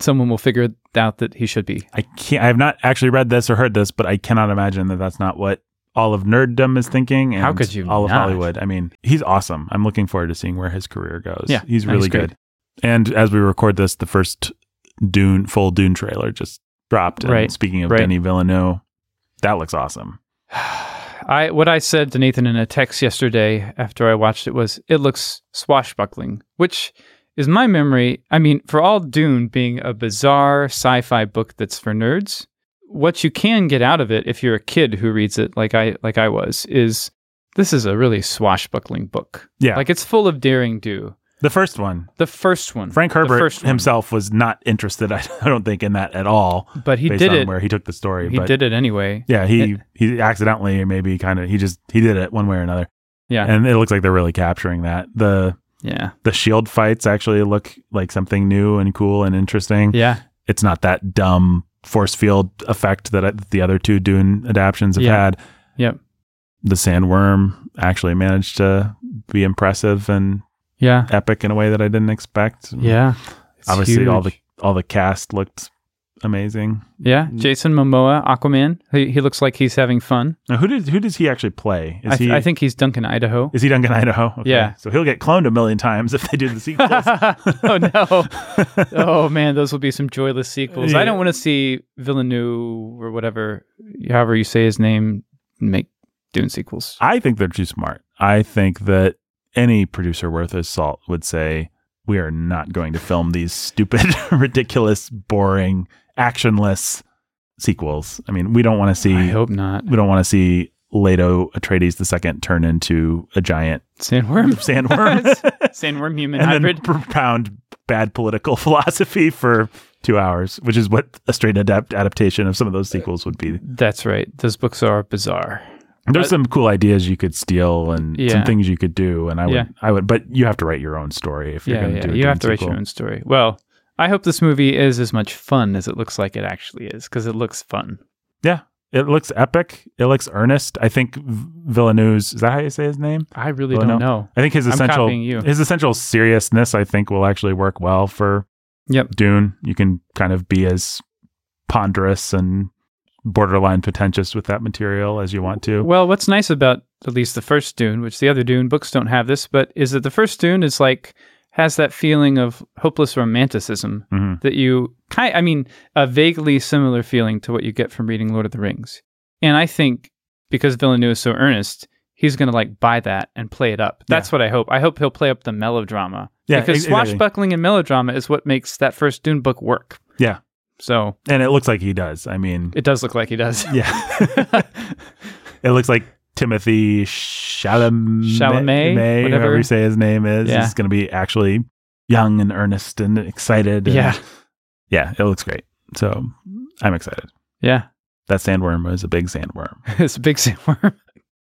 someone will figure out that he should be. I can't. I have not actually read this or heard this, but I cannot imagine that that's not what all of nerddom is thinking. And How could you All of not? Hollywood. I mean, he's awesome. I'm looking forward to seeing where his career goes. Yeah, he's really great. good. And as we record this, the first Dune full Dune trailer just dropped. And Right, speaking of right. Denis Villeneuve, that looks awesome. I what I said to Nathan in a text yesterday after I watched it was it looks swashbuckling, which is my memory. I mean, for all Dune being a bizarre sci-fi book that's for nerds, what you can get out of it if you're a kid who reads it like I like I was is this is a really swashbuckling book. Yeah. Like it's full of daring do. The first one, The first one. Frank Herbert one. himself was not interested. I don't think in that at all. But he based did on it. where he took the story. He but did it anyway. Yeah, he he accidentally maybe kind of he just he did it one way or another. Yeah. and it looks like they're really capturing that. the Yeah. The shield fights actually look like something new and cool and interesting. Yeah. It's not that dumb force field effect uh, that the other two Dune adaptions have Yeah. had. Yep. The sandworm actually managed to be impressive and Yeah. epic in a way that I didn't expect. Yeah. Obviously all the all the cast looked amazing. Yeah, mm. Jason Momoa, Aquaman. He, he looks like he's having fun. Now, who did who does he actually play? Is I, th- he? I think he's Duncan, Idaho. is he Duncan Idaho? Okay. Yeah. So he'll get cloned a million times if they do the sequels. oh no! Oh man, those will be some joyless sequels. I don't want to see Villeneuve or whatever, however you say his name, make Dune sequels. I think they're too smart. I think that any producer worth his salt would say we are not going to film these stupid, ridiculous, boring, actionless sequels. I mean, we don't want to see I hope not. we don't want to see Leto Atreides the second turn into a giant Sandworm, sandworm sandworm human and hybrid. then propound bad political philosophy for two hours, which is what a straight adapt adaptation of some of those uh, sequels would be. That's right. Those books are bizarre. There's But- some cool ideas you could steal and some things you could do, and I would, Yeah. I would, but you have to write your own story if you're Yeah, going to yeah. do. A You have to write your own story. Well, I hope this movie is as much fun as it looks like it actually is, because it looks fun. Yeah, it looks epic. It looks earnest. I think Villeneuve's is that how you say his name? I really Well, don't know. I think his essential his essential seriousness. I think will actually work well for Yep. Dune. You can kind of be as ponderous and borderline pretentious with that material as you want to. Well, what's nice about at least the first Dune, which the other Dune books don't have this, but is that the first Dune is like has that feeling of hopeless romanticism Mhm. that you kind I mean, a vaguely similar feeling to what you get from reading Lord of the Rings. And I think because Villeneuve is so earnest, he's going to like buy that and play it up. That's what I hope. I hope he'll play up the melodrama. Yeah, because exactly. swashbuckling and melodrama is what makes that first Dune book work. Yeah. So And it looks like he does. I mean, it does look like he does. yeah. it looks like Timothée Chalamet, Chalamet, May, whatever. however you say his name is, Yeah. is going to be actually young and earnest and excited. and- yeah. yeah, it looks great. So I'm excited. Yeah. That sandworm was a big sandworm, it's a big sandworm.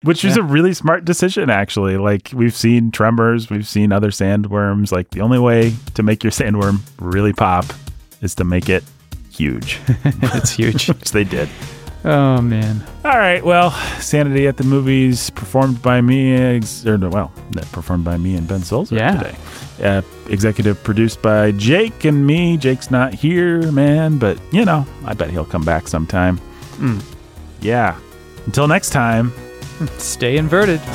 which is a really smart decision, actually. Like we've seen tremors, we've seen other sandworms. Like the only way to make your sandworm really pop is to make it huge, it's huge. which they did. Oh man. All right. Well, Sanity at the Movies, performed by me, ex- or well, performed by me and Ben Sulzer Yeah. today. Uh, executive produced by Jake and me. Jake's not here, man, but you know, I bet he'll come back sometime. Mm. Yeah. Until next time. Stay inverted.